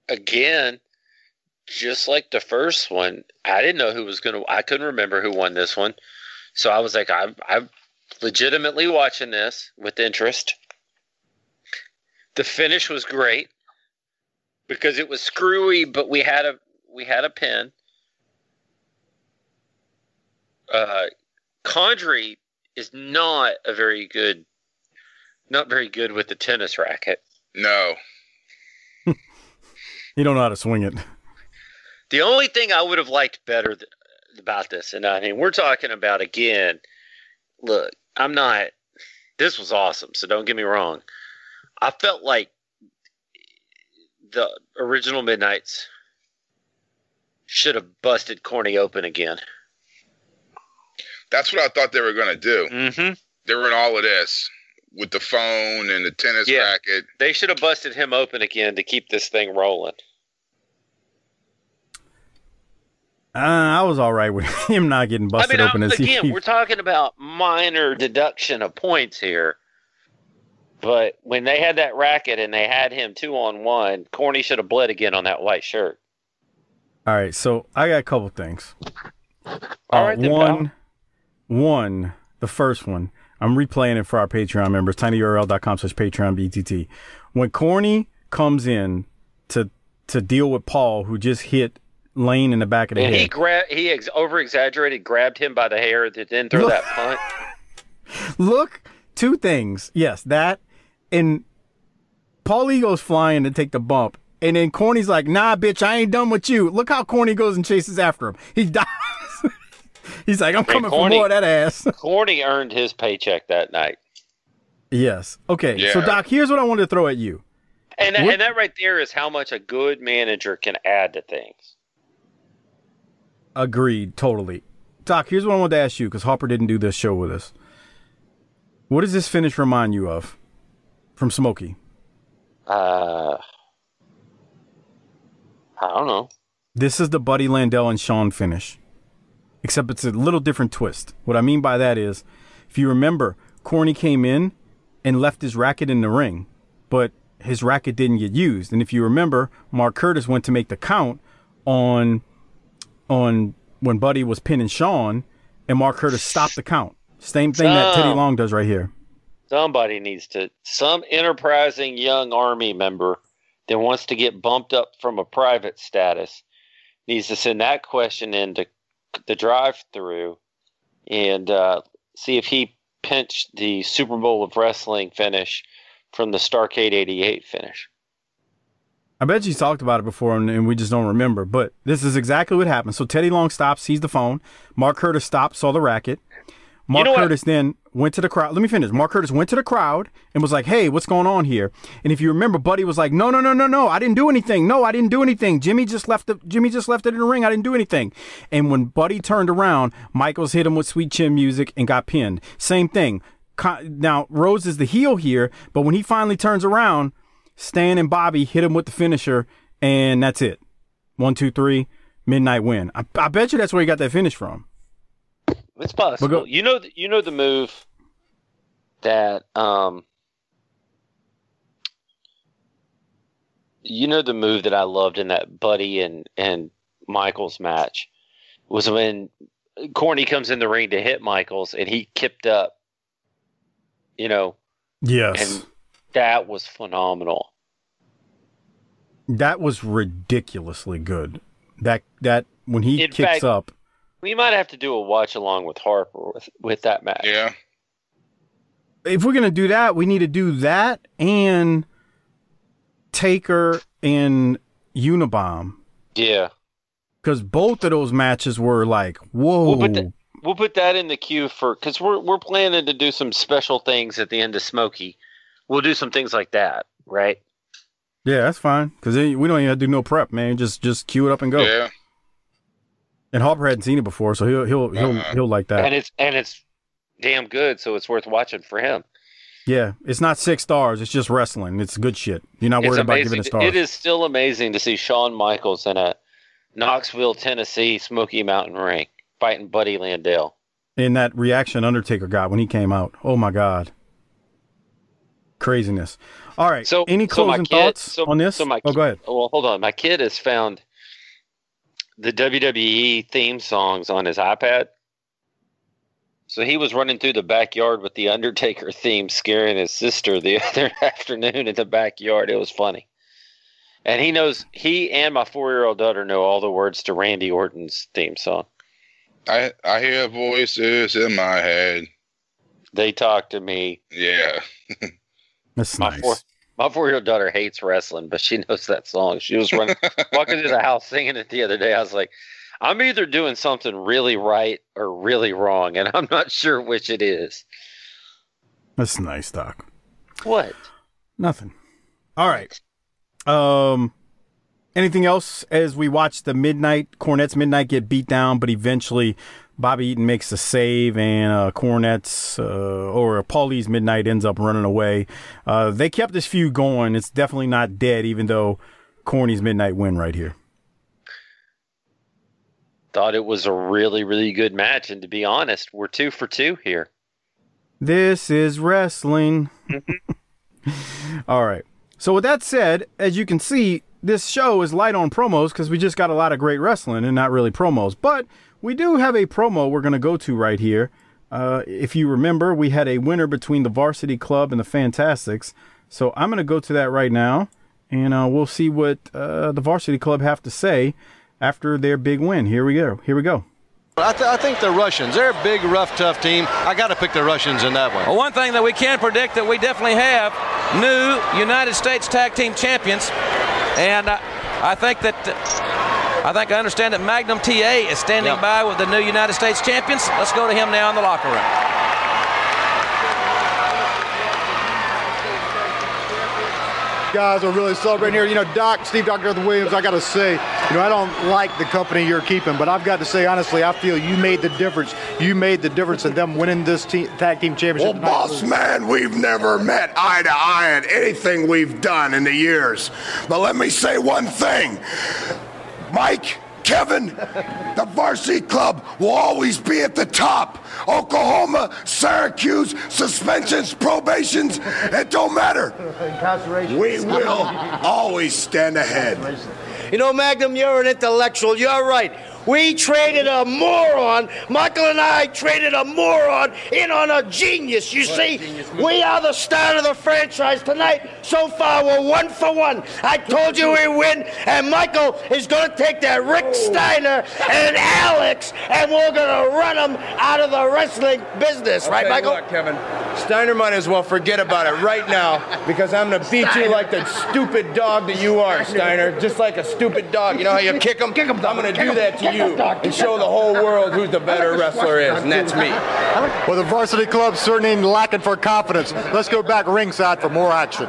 Again, just like the first one, I didn't know who was going to. I couldn't remember who won this one, so I was like, I'm, I'm legitimately watching this with interest. The finish was great because it was screwy, but we had a we had a pin. Uh, Condrey is not a very good, not very good with the tennis racket. No. You don't know how to swing it. The only thing I would have liked better th- about this, and I mean, we're talking about again. Look, I'm not. This was awesome, so don't get me wrong. I felt like the original Midnight's should have busted Corny open again. That's what I thought they were going to do. Mm-hmm. They were in all of this with the phone and the tennis Yeah. racket. They should have busted him open again to keep this thing rolling. Uh, I was all right with him not getting busted I mean, open. I- as he- again, we're talking about minor deduction of points here. But when they had that racket and they had him two on one, Corny should have bled again on that white shirt. All right, so I got a couple things. All Uh, right, then, one, one, the first one. I'm replaying it for our Patreon members. tinyurl.com slash Patreon BTT. When Corny comes in to to deal with Paul, who just hit Lane in the back of the And he head. gra- he ex- over exaggerated, grabbed him by the hair, then threw Look. that punt. Look, two things. Yes, that and Paul Ego's flying to take the bump. And then Corny's like, nah, bitch, I ain't done with you. Look how Corny goes and chases after him. He dies. He's like, I'm coming Corny- for more of that ass. Corny earned his paycheck that night. yes. Okay. So, Doc, here's what I wanted to throw at you. And that, and that right there is how much a good manager can add to things. Agreed, totally. Doc, here's what I wanted to ask you because Harper didn't do this show with us. What does this finish remind you of from Smoky? Uh, I don't know. This is the Buddy Landel and Shawn finish, except it's a little different twist. What I mean by that is, if you remember, Corny came in and left his racket in the ring, but his racket didn't get used. And if you remember, Mark Curtis went to make the count on on when Buddy was pinning Shawn, and Mark Curtis stopped the count. Same thing that Teddy Long does right here. Somebody needs to, some enterprising young army member that wants to get bumped up from a private status needs to send that question into the drive through and uh, see if he pinched the Super Bowl of Wrestling finish from the Starcade 88 finish. I bet you talked about it before and, and we just don't remember, but this is exactly what happened. So Teddy Long stopped, sees the phone. Mark Curtis stopped, saw the racket. Mark know what? Curtis then went to the crowd. Let me finish. Mark Curtis went to the crowd and was like, "Hey, what's going on here?" And if you remember, Buddy was like, "No, no, no, no, no. I didn't do anything. No, I didn't do anything. Jimmy just left the Jimmy just left it in the ring. I didn't do anything." And when Buddy turned around, Michaels hit him with Sweet Chin music and got pinned. Same thing. Now Rose is the heel here, but when he finally turns around, Stan and Bobby hit him with the finisher, and that's it. One, two, three, midnight win. I, I bet you that's where he got that finish from. It's possible. go- you know, you know the move that um, you know the move that I loved in that Buddy and and Michaels match was when Corny comes in the ring to hit Michaels and he kipped up. You know, Yes. and that was phenomenal. That was ridiculously good. That that when he In kicks fact- up, We might have to do a watch along with Harper with with that match. Yeah. if we're gonna do that, we need to do that and Taker and Unabomb Yeah. because both of those matches were like, whoa. We'll put, that, we'll put that in the queue for because we're we're planning to do some special things at the end of Smoky. We'll do some things like that, right? yeah, that's fine because we don't even have to do no prep, man. Just just cue it up and go. Yeah. And Harper hadn't seen it before, so he'll he'll he'll Uh-uh. he'll like that. And it's and it's damn good, so it's worth watching for him. yeah, it's not six stars. It's just wrestling. It's good shit. You're not worried about giving it stars. It is still amazing to see Shawn Michaels in a Knoxville, Tennessee Smoky Mountain ring fighting Buddy Landel. in that reaction Undertaker got when he came out. Oh my god. Craziness. All right. So any so closing kid- thoughts so- on this? So my oh, go ahead. Well, hold on. My kid has found the WWE theme songs on his iPad. So he was running through the backyard with the Undertaker theme, scaring his sister the other afternoon in the backyard. It was funny. And he knows he and my four year old daughter know all the words to Randy Orton's theme song. I I hear voices in my head. They talk to me. Yeah. That's My nice. four my four year old daughter hates wrestling, but she knows that song. She was running walking through the house singing it the other day. I was like, I'm either doing something really right or really wrong, and I'm not sure which it is. That's nice, Doc. What? Nothing. All right. Um, anything else as we watch the midnight Cornette's midnight get beat down, but eventually Bobby Eaton makes the save and uh, Cornette's uh, or Paulie's midnight ends up running away. Uh, they kept this feud going. It's definitely not dead, even though Corny's midnight win right here. Thought it was a really, really good match, and to be honest, we're two for two here. This is wrestling. All right. So with that said, as you can see, this show is light on promos because we just got a lot of great wrestling and not really promos. But we do have a promo we're going to go to right here. Uh, if you remember, we had a winner between the Varsity Club and the Fantastics. So I'm going to go to that right now, and uh, we'll see what uh, the Varsity Club have to say after their big win. Here we go. Here we go. I, th- I think the Russians, they're a big, rough, tough team. I got to pick the Russians in that one. Well, one thing that we can predict that we definitely have new United States Tag Team Champions, and uh, I think that I think I understand that Magnum TA is standing Yeah. by with the new United States Champions. Let's go to him now in the locker room. guys are really celebrating here. You know, Doc, Steve Dr. Williams, I got to say, you know, I don't like the company you're keeping, but I've got to say, honestly, I feel you made the difference. You made the difference in them winning this te- tag team championship. Well, boss man, we've never met eye to eye on anything we've done in the years. But let me say one thing Mike, Kevin, the varsity club will always be at the top. Oklahoma, Syracuse, suspensions, probations, it don't matter. We will always stand ahead. You know, Magnum, you're an intellectual. You're right. We traded a moron. Michael and I traded a moron in on a genius. You see, we are the start of the franchise tonight. So far, we're one for one. I told you we win, and Michael is going to take that Rick oh. Steiner and Alex, and we're going to run them out of the wrestling business. I'll right, Michael? what, Kevin, Steiner might as well forget about it right now because I'm gonna beat you like the stupid dog that you are, Steiner. Just like a stupid dog. You know how you kick him? I'm gonna do that to you and show the whole world who the better wrestler is, and that's me. Well, the varsity club certainly ain't lacking for confidence. Let's go back ringside for more action.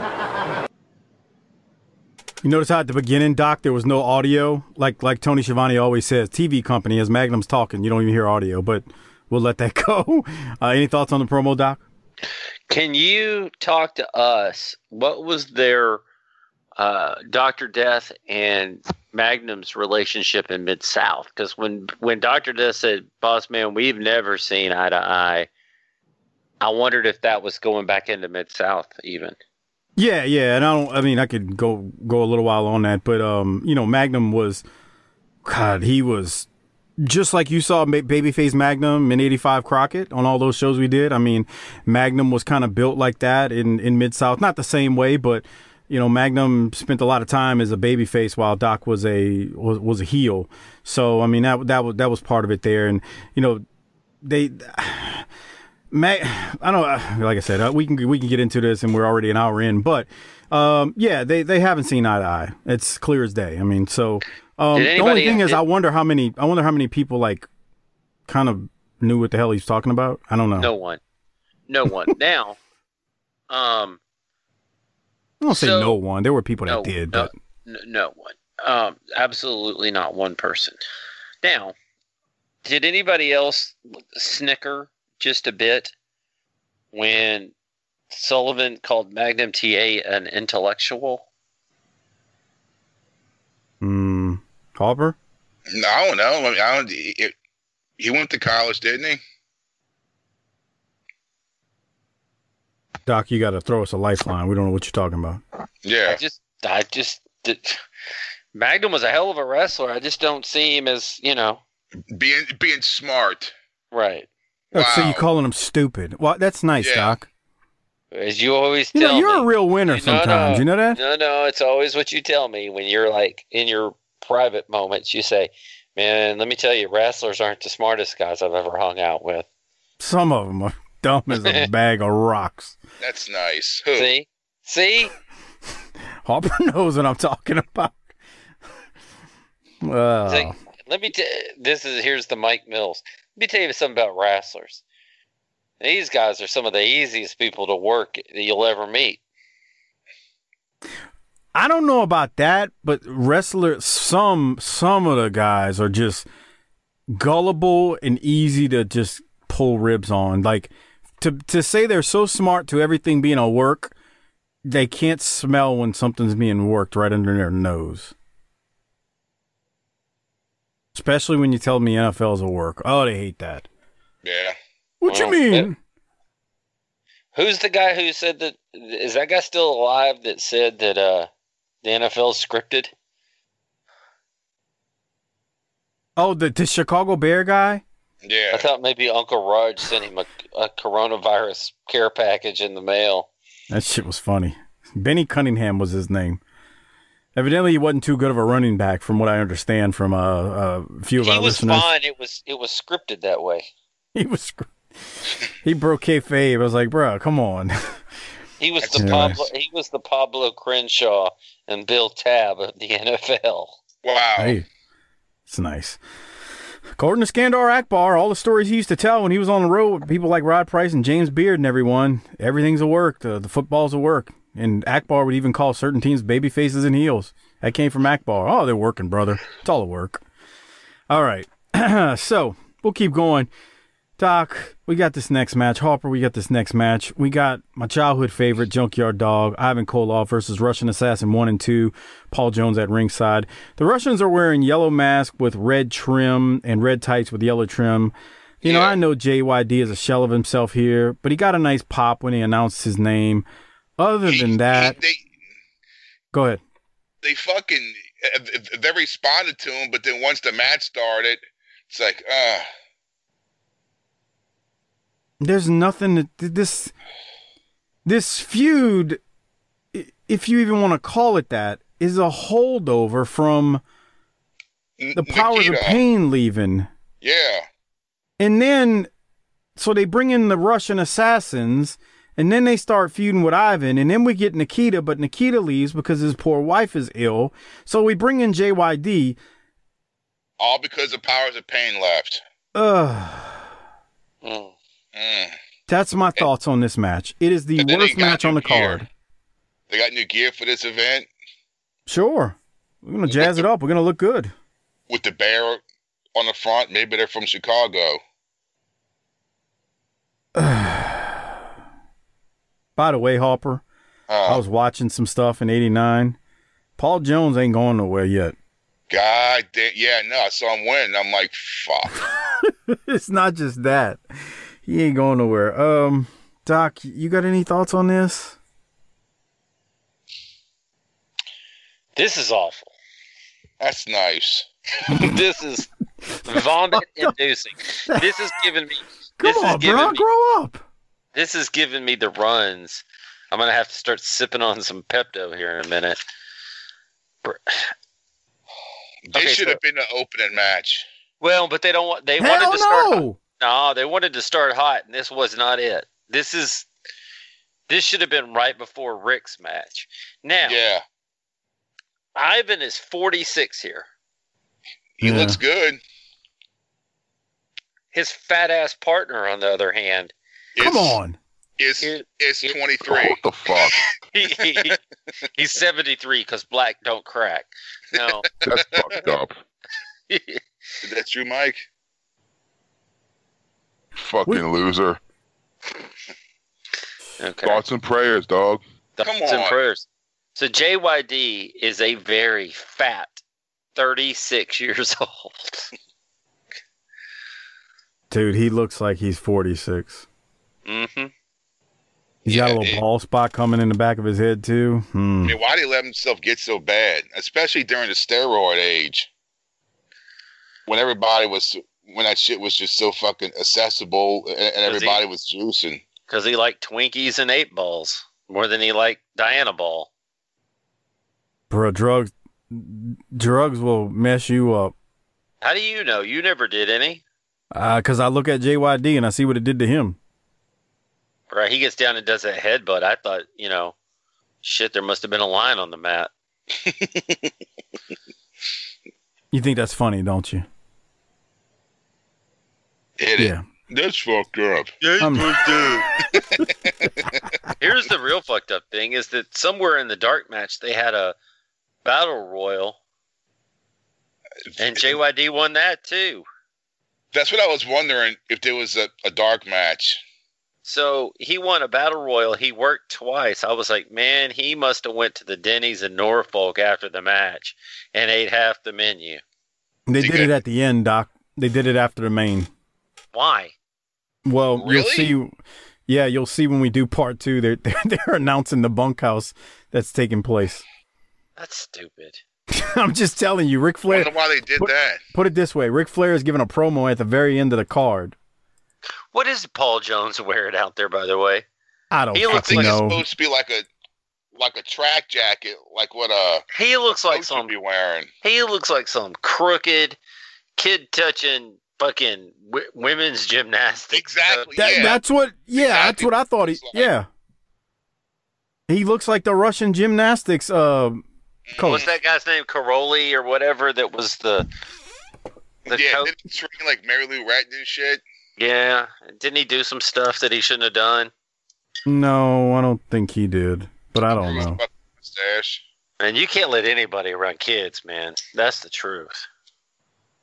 You notice how at the beginning, Doc, there was no audio? Like like Tony Schiavone always says, TV company, as Magnum's talking, you don't even hear audio, but we'll let that go. Uh, any thoughts on the promo, Doc? Can you talk to us? What was their uh, Doctor Death and Magnum's relationship in Mid South? Because when when Doctor Death said, "Boss man, we've never seen eye to eye," I wondered if that was going back into Mid South even. Yeah, yeah, and I don't. I mean, I could go go a little while on that, but um, you know, Magnum was, God, he was just like you saw Babyface Magnum in '85 Crockett on all those shows we did. I mean, Magnum was kind of built like that in in Mid South, not the same way, but you know, Magnum spent a lot of time as a babyface while Doc was a was, was a heel. So I mean, that that was that was part of it there, and you know, they. Mag, I don't like I said uh, we can we can get into this and we're already an hour in, but um, yeah, they they haven't seen eye to eye. It's clear as day. I mean, so um, Did the only anybody- thing is, did- I wonder how many I wonder how many people like kind of knew what the hell he's talking about. I don't know. No one, no one. now, um, I don't say So- no one. There were people that no, did, no, but no one. Um, absolutely not one person. Now, did anybody else snicker just a bit when Sullivan called Magnum TA an intellectual? hmm, Harper. No, I don't know. I, mean, I don't. It, he went to college, didn't he? Doc, you got to throw us a lifeline. We don't know what you're talking about. Yeah. I just, I just, did, Magnum was a hell of a wrestler. I just don't see him as, you know, being being smart. right. Oh, So you calling him stupid? Well, that's nice, Yeah. Doc. As you always You tell know, you're me. a real winner No, sometimes. no. You know that? No, no, it's always what you tell me when you're like in your private moments. You say, "Man, let me tell you, wrestlers aren't the smartest guys I've ever hung out with." Some of them are dumb as a bag of rocks. That's nice. Who? See, see, Harper knows what I'm talking about. Well, See? Let me tell. This is here's the Mike Mills. Let me tell you something about wrestlers. These guys are some of the easiest people to work that you'll ever meet. I don't know about that, but wrestlers, some some of the guys are just gullible and easy to just pull ribs on. Like to to say they're so smart to everything being a work, they can't smell when something's being worked right under their nose. Especially when you tell me NFL's a work. Oh, they hate that. Yeah. What Well, you mean? Who's the guy who said that? Is that guy still alive? That said that uh, the NFL scripted. Oh, the the Chicago Bear guy. Yeah. I thought maybe Uncle Raj sent him a, a coronavirus care package in the mail. That shit was funny. Benny Cunningham was his name. Evidently, he wasn't too good of a running back, from what I understand from uh, a few of He our was listeners. fine. It was it was scripted that way. He was. scr- He broke kayfabe. I was like, bro, come on. He was the Anyways. Pablo. He was the Pablo Crenshaw and Bill Tab of the NFL. Wow. Hey, it's nice. According to Skandar Akbar, all the stories he used to tell when he was on the road with people like Rod Price and James Beard and everyone, everything's a work. The, the football's a work. And Akbar would even call certain teams baby faces and heels. That came from Akbar. Oh, they're working, brother. It's all a work. All right. so we'll keep going. Doc, we got this next match. Harper, we got this next match. We got my childhood favorite, Junkyard Dog, Ivan Koloff versus Russian Assassin 1 and 2, Paul Jones at ringside. The Russians are wearing yellow mask with red trim and red tights with yellow trim. You know, I know JYD is a shell of himself here, but he got a nice pop when he announced his name. Other than that, They go ahead. they fucking they responded to him, but then once the match started, it's like, uh There's nothing that this this feud, if you even want to call it that, is a holdover from the powers of pain leaving. yeah. And then, so they bring in the Russian assassins, and then they start feuding with Ivan, and then we get Nikita, but Nikita leaves because his poor wife is ill. So we bring in JYD. All because the powers of pain left. Ugh. Mm. That's my thoughts on this match. It is the And then they worst match on the gear. card. They got new gear for this event Sure. We're going to jazz it up. We're going to look good. with the bear on the front. Maybe they're from Chicago. By the way, Harper, Uh, I was watching some stuff in 89. Paul Jones ain't going nowhere yet. God damn. Yeah, no, I saw him win. I'm like, fuck. it's not just that. He ain't going nowhere. Um, Doc, you got any thoughts on this? This is awful. That's nice. this is vomit inducing. This is giving me. Come this is on, giving bro, me, grow up. This is giving me the runs. I'm gonna have to start sipping on some Pepto here in a minute. Br- They Okay, should so- have been the opening match. Well, but they don't want. They Hell wanted to start. no. No, they wanted to start hot, and this was not it. This is. This should have been right before Rick's match. Now, Yeah. Ivan is 46 here. He Yeah. looks good. His fat ass partner, on the other hand, Come on. It's Here- it's here- 23. What the fuck? he, he- he's 73 because black don't crack. No, That's fucked up. Is that true, Mike? Fucking loser. okay. Thoughts and prayers, dog. Thoughts Come and prayers. So JYD is a very fat, 36 years old. Dude, he looks like he's 46. Mm-hmm. He's got a little it- ball spot coming in the back of his head, too. Hmm. I mean, why did he let himself get so bad? Especially during the steroid age. When everybody was when that shit was just so fucking accessible and, and he- everybody was juicing. Because he liked Twinkies and eight balls more than he liked Dianabol. Bro, drugs, drugs will mess you up. How do you know? You never did any. Uh, cause I look at JYD and I see what it did to him. Right? He gets down and does that headbutt. I thought, you know, shit, there must have been a line on the mat. You think that's funny, don't you? Hit Yeah. That's fucked up. Yeah, Um, Here's the real fucked up thing: is that somewhere in the dark match they had a battle royal, and JYD won that too. That's what I was wondering if there was a, a dark match. So he won a battle royal. He worked twice. I was like, man, he must have went to the Denny's in Norfolk after the match and ate half the menu. They did it at the end, Doc. They did it after the main. Why? Well, Really? you'll see. Yeah, you'll see when we do part two. They're they're, they're announcing the bunkhouse that's taking place. That's stupid. I'm just telling you, Ric I Flair. wonder why they did put, that. Put it this way: Ric Flair is giving a promo at the very end of the card. What is Paul Jones wearing out there, by the way? I don't He looks think fucking like it's know. supposed to be like a like a track jacket, like what uh He looks like coach some. be wearing. He looks like some crooked kid touching fucking w- women's gymnastics. Exactly. That, That's what. Yeah, that's what I thought. He. Yeah. He looks like the Russian gymnastics uh, coach. What's that guy's name? Karolyi or whatever. That was the. The yeah, coach. didn't he train like Mary Lou Retton and shit. Yeah, didn't he do some stuff that he shouldn't have done? No, I don't think he did, but I don't know. Mustache. And you can't let anybody around kids, man. That's the truth.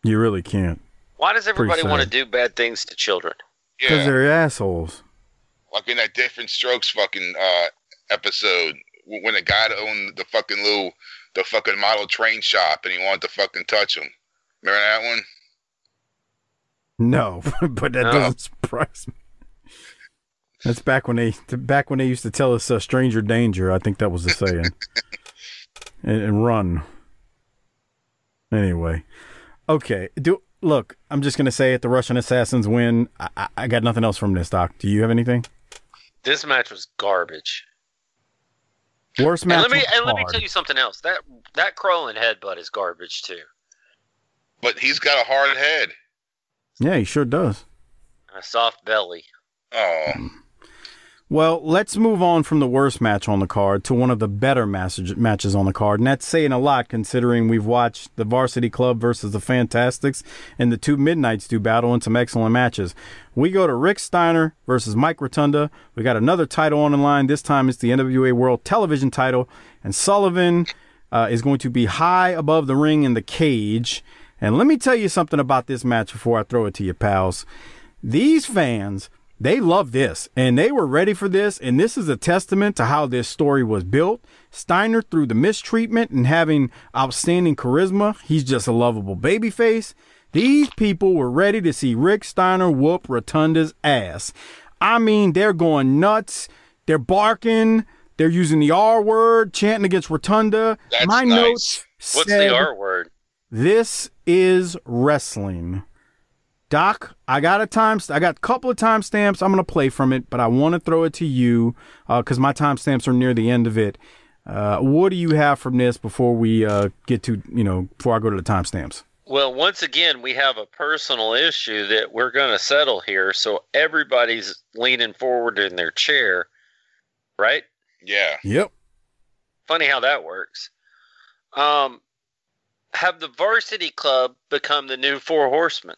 You really can't Why does everybody want to do bad things to children? because Yeah, they're assholes. like in that Diff'rent Strokes fucking uh episode when the guy owned the fucking little the fucking model train shop and he wanted to fucking touch him. Remember that one? No, but that No. doesn't surprise me. That's back when they back when they used to tell us uh, "stranger danger." I think that was the saying. and, and run. Anyway, okay. Do look. I'm just gonna say it. The Russian assassins win. I, I, I got nothing else from this, Doc. Do you have anything? This match was garbage. Worst match. and let me and let me tell you something else. That that crawling headbutt is garbage too. But he's got a hard head. Yeah, he sure does. And a soft belly. Oh. Well, let's move on from the worst match on the card to one of the better match- matches on the card. And that's saying a lot considering we've watched the Varsity Club versus the Fantastics and the two Midnights do battle in some excellent matches. We go to Rick Steiner versus Mike Rotunda. We got another title on the line. This time it's the NWA World Television title. And Sullivan uh, is going to be high above the ring in the cage. And let me tell you something about this match before I throw it to you, pals. These fans, they love this and they were ready for this. And this is a testament to how this story was built. Steiner, through the mistreatment and having outstanding charisma, he's just a lovable babyface. These people were ready to see Rick Steiner whoop Rotunda's ass. I mean, they're going nuts. They're barking. They're using the R word, chanting against Rotunda. That's My nice. notes What's said, the R word? this is wrestling. Doc, I got a time. I got a couple of timestamps. I'm gonna play from it, but I want to throw it to you because my timestamps are near the end of it. Uh, what do you have from this before we uh, get to you know before I go to the timestamps? Well, once again, we have a personal issue that we're going to settle here. So everybody's leaning forward in their chair, right? Yeah. Yep. Funny how that works. Um, have the varsity club become the new Four Horsemen?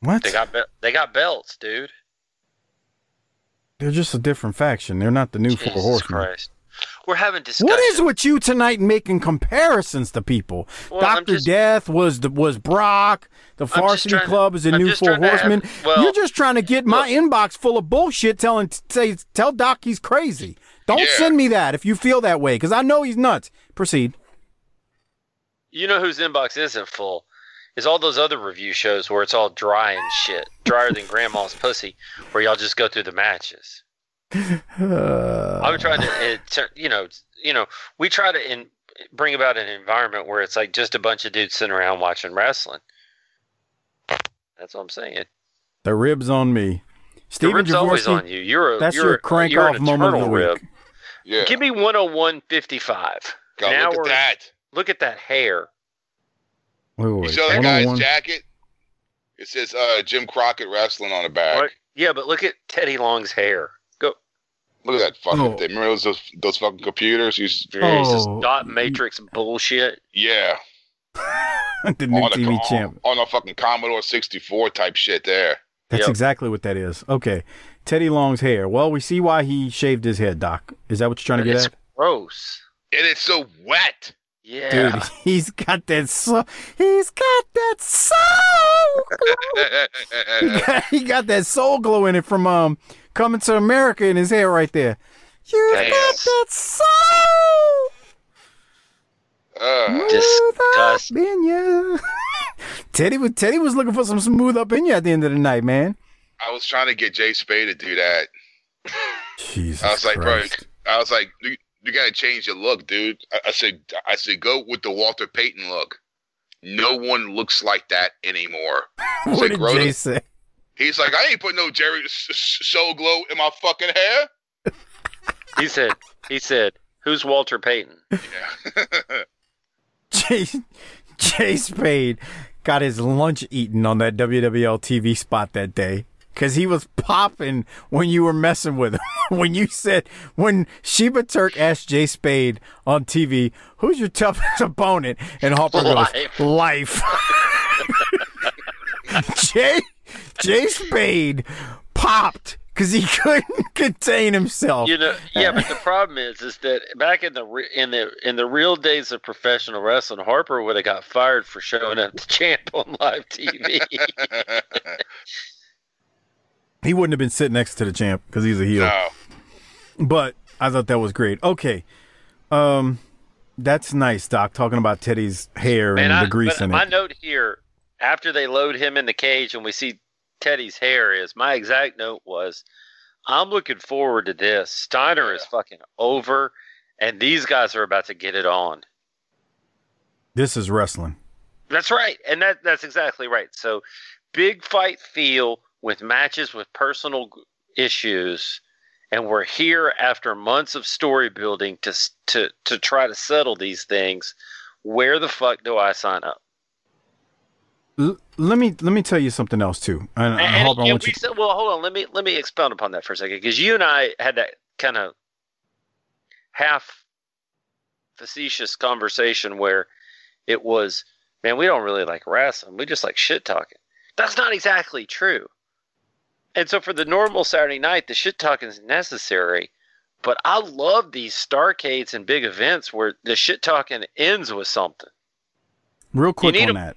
What? They got be- they got belts, dude. They're just a different faction. They're not the new Four Horsemen. Christ. We're having discussion. What is with you tonight making comparisons to people? Well, Doctor just- Death was the was Brock. The Varsity trying to- Club is the I'm new Four to have- Horsemen. well, You're just trying to get my inbox full of bullshit. Telling say tell Doc he's crazy. Don't Yeah. send me that if you feel that way because I know he's nuts. Proceed. You know whose inbox isn't full? Is all those other review shows where it's all dry and shit, drier than grandma's pussy, where y'all just go through the matches. Uh, I'm trying to, it, you know, you know, we try to in, bring about an environment where it's like just a bunch of dudes sitting around watching wrestling. That's what I'm saying. the ribs on me. Steven the rib's always on you. You're a That's you're, your crank you're off moment of eternal the week. Yeah. Give me 101.55. God, Now look at that. Look at that hair. Wait, wait, You wait. saw that guy's 101. jacket? It says uh, Jim Crockett wrestling on the back. Right? Yeah, but look at Teddy Long's hair. Go. Look at that fucking Oh. thing. Remember those, those those fucking computers? You s- Jesus, Oh. dot matrix bullshit. yeah. the new on TV a, champ. on a fucking Commodore 64 type shit there. That's Yep. exactly what that is. Okay. Teddy Long's hair. Well, we see why he shaved his head, Doc. Is that what you're trying to get It's at? gross. And it's so wet. Yeah. Dude, he's got that soul. he's got that soul. he, got, he got that soul glow in it from um coming to America in his hair right there. You got that soul. Uh, Disgust. in ya. Teddy was Teddy was looking for some smooth up in you at the end of the night, man. I was trying to get Jay Spade to do that. Jesus I was like, Christ. bro, I was like, you, you gotta change your look, dude. I, I said, I said, go with the Walter Payton look. No one looks like that anymore. What said, did grow Jay say? He's like, I ain't put no Jerry S- S- Soul Glow in my fucking hair. He said. He said. Who's Walter Payton? Jay, Jay Spade got his lunch eaten on that WWL TV spot that day because he was popping when you were messing with him. when you said, when Sheba Turk asked Jay Spade on TV, who's your toughest opponent? And Harper goes, life. Jay, Jay Spade popped because he couldn't contain himself. You know, yeah, but the problem is, is that back in the re- in the in the real days of professional wrestling, Harper would have got fired for showing up the champ on live TV. He wouldn't have been sitting next to the champ because he's a heel. No. But I thought that was great. Okay. Um that's nice, Doc, talking about Teddy's hair Man, and I, the grease but in my it. My note here, after they load him in the cage and we see Teddy's hair, is my exact note was, I'm looking forward to this. Steiner is fucking over, and these guys are about to get it on. This is wrestling. That's right, and that that's exactly right. So, big fight feel with matches with personal issues, and we're here after months of story building to to to try to settle these things. Where the fuck do I sign up? L- let me let me tell you something else too. And, and And, I and we you said, well, hold on. Let me let me expound upon that for a second because you and I had that kind of half facetious conversation where it was, man, we don't really like wrestling. We just like shit talking. That's not exactly true. And so for the normal Saturday night, the shit talking is necessary. But I love these Starcades and big events where the shit talking ends with something. real quick on 'em- that.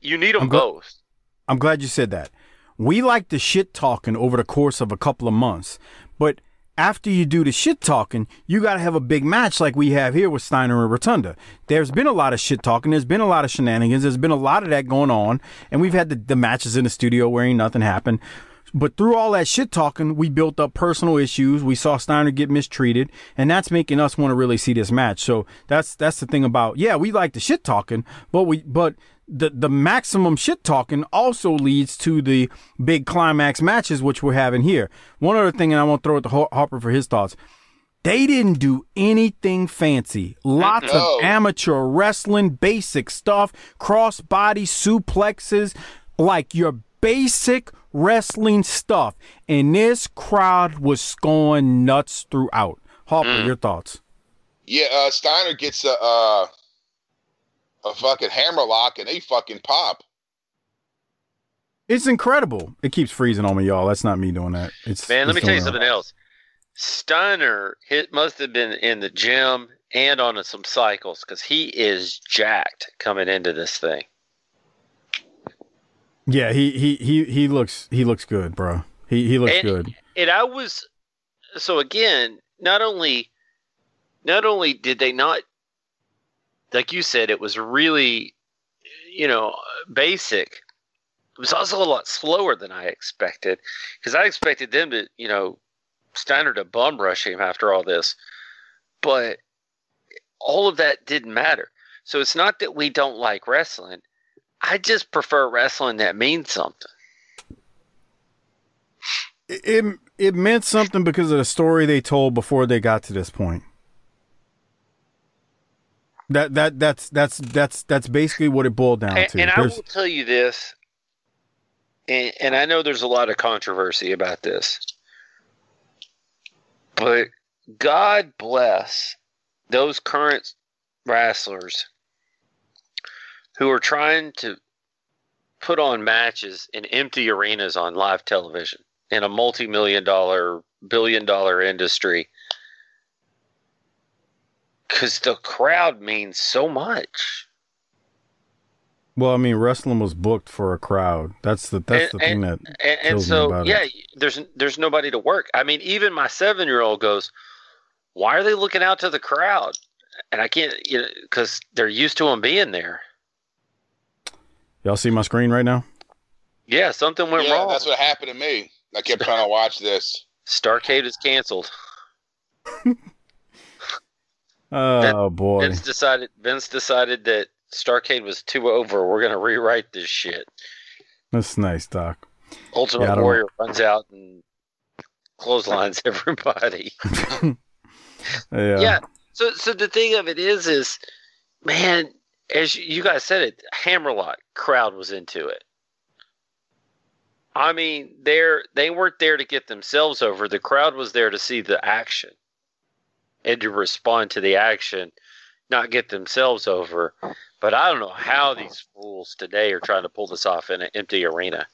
You need them I'm gl- both. I'm glad you said that. We like the shit talking over the course of a couple of months, but after you do the shit talking, you got to have a big match like we have here with Steiner and Rotunda. There's been a lot of shit talking. There's been a lot of shenanigans. There's been a lot of that going on, and we've had the, the matches in the studio where ain't nothing happened. But through all that shit talking, we built up personal issues. We saw Steiner get mistreated, and that's making us want to really see this match. So that's that's the thing about yeah, we like the shit talking, but we but the the maximum shit talking also leads to the big climax matches which we're having here. One other thing, and I want to throw it to Harper for his thoughts. They didn't do anything fancy. Lots No. of amateur wrestling, basic stuff, cross body suplexes, like your basic wrestling stuff. And this crowd was going nuts throughout. Harper, your thoughts? Yeah, uh, Steiner gets a uh, a fucking hammer lock and they fucking pop. It's incredible. It keeps freezing on me, y'all. That's not me doing that. It's Man, let me tell you doing something else. Steiner hit must have been in the gym and on some cycles because he is jacked coming into this thing. Yeah, he he he he looks he looks good, bro. He he looks And- good. And I was so again, not only not only did they not like you said, it was really you know basic. It was also a lot slower than I expected because I expected them to you know Steiner to bum rush him after all this, but all of that didn't matter. So it's not that we don't like wrestling. I just prefer wrestling that means something. It, it it meant something because of the story they told before they got to this point. That that that's that's that's that's basically what it boiled down And, to. and I will tell you this, and, and I know there's a lot of controversy about this, but God bless those current wrestlers who are trying to put on matches in empty arenas on live television in a multi-million dollar, billion dollar industry. Because the crowd means so much. Well, I mean, wrestling was booked for a crowd. That's the that's And- the thing that and, and so about yeah, it. there's there's nobody to work. I mean, even my seven year old goes, "Why are they looking out to the crowd?" And I can't, you know, because they're used to them being there. Y'all see my screen right now? Yeah, something went yeah, wrong. that's what happened to me. I kept trying to watch this. Starcade is canceled. Oh boy. Vince decided. Vince decided that Starcade was too over. We're gonna rewrite this shit. That's nice, Doc. Ultimate Yeah, Warrior runs out and clotheslines everybody. Yeah. yeah. So, so the thing of it is, is man, as you- guys said it, Hammerlock crowd was into it. I mean, they're they weren't there to get themselves over. The crowd was there to see the action and to respond to the action, not get themselves over. But I don't know how these fools today are trying to pull this off in an empty arena.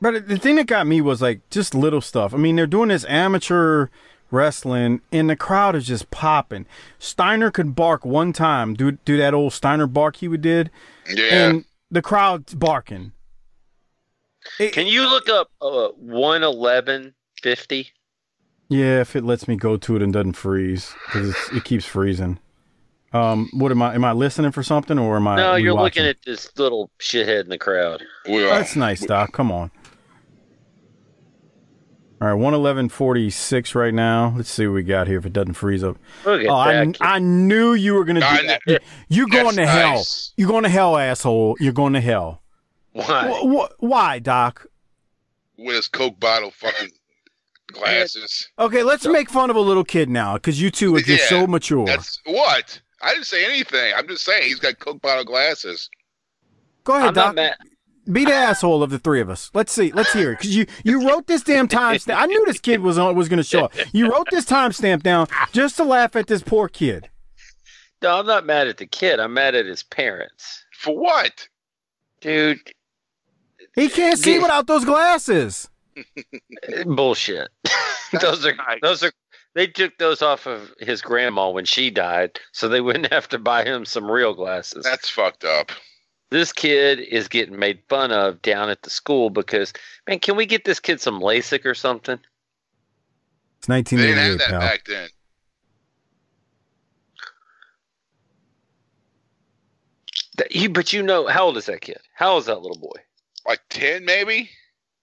But the thing that got me was like just little stuff. I mean, they're doing this amateur wrestling, and the crowd is just popping. Steiner could bark one time, do do that old Steiner bark he would did, Yeah. and the crowd's barking. Can you look up uh, one eleven fifty? Yeah, if it lets me go to it and doesn't freeze, because it keeps freezing. Um, what am I? Am I listening for something, or am I? No, you're watching? looking at this little shithead in the crowd. That's nice, Doc. Come on. All right, one eleven forty six right now. Let's see what we got here. If it doesn't freeze up. Oh, I. I knew you were gonna do I that. kn- You going to That's hell? nice. You going to hell, asshole? You're going to hell. Why? Wh- wh- why, Doc? With his Coke bottle fucking glasses. Okay, let's make fun of a little kid now, because you two are just Yeah, so mature. That's what? I didn't say anything. I'm just saying he's got Coke bottle glasses. Go ahead, I'm Doc. not mad. Be the asshole of the three of us. Let's see. Let's hear it. Because you, you wrote this damn timestamp. I knew this kid was on, was going to show up. You wrote this timestamp down just to laugh at this poor kid. No, I'm not mad at the kid. I'm mad at his parents. For what? Dude, He can't see without those glasses. bullshit. those are those are they took those off of his grandma when she died, so they wouldn't have to buy him some real glasses. That's fucked up. This kid is getting made fun of down at the school because man, can we get this kid some LASIK or something? It's They didn't have that pal. back then. That- you, but you know, how old is that kid? How old is that little boy? Like 10 maybe?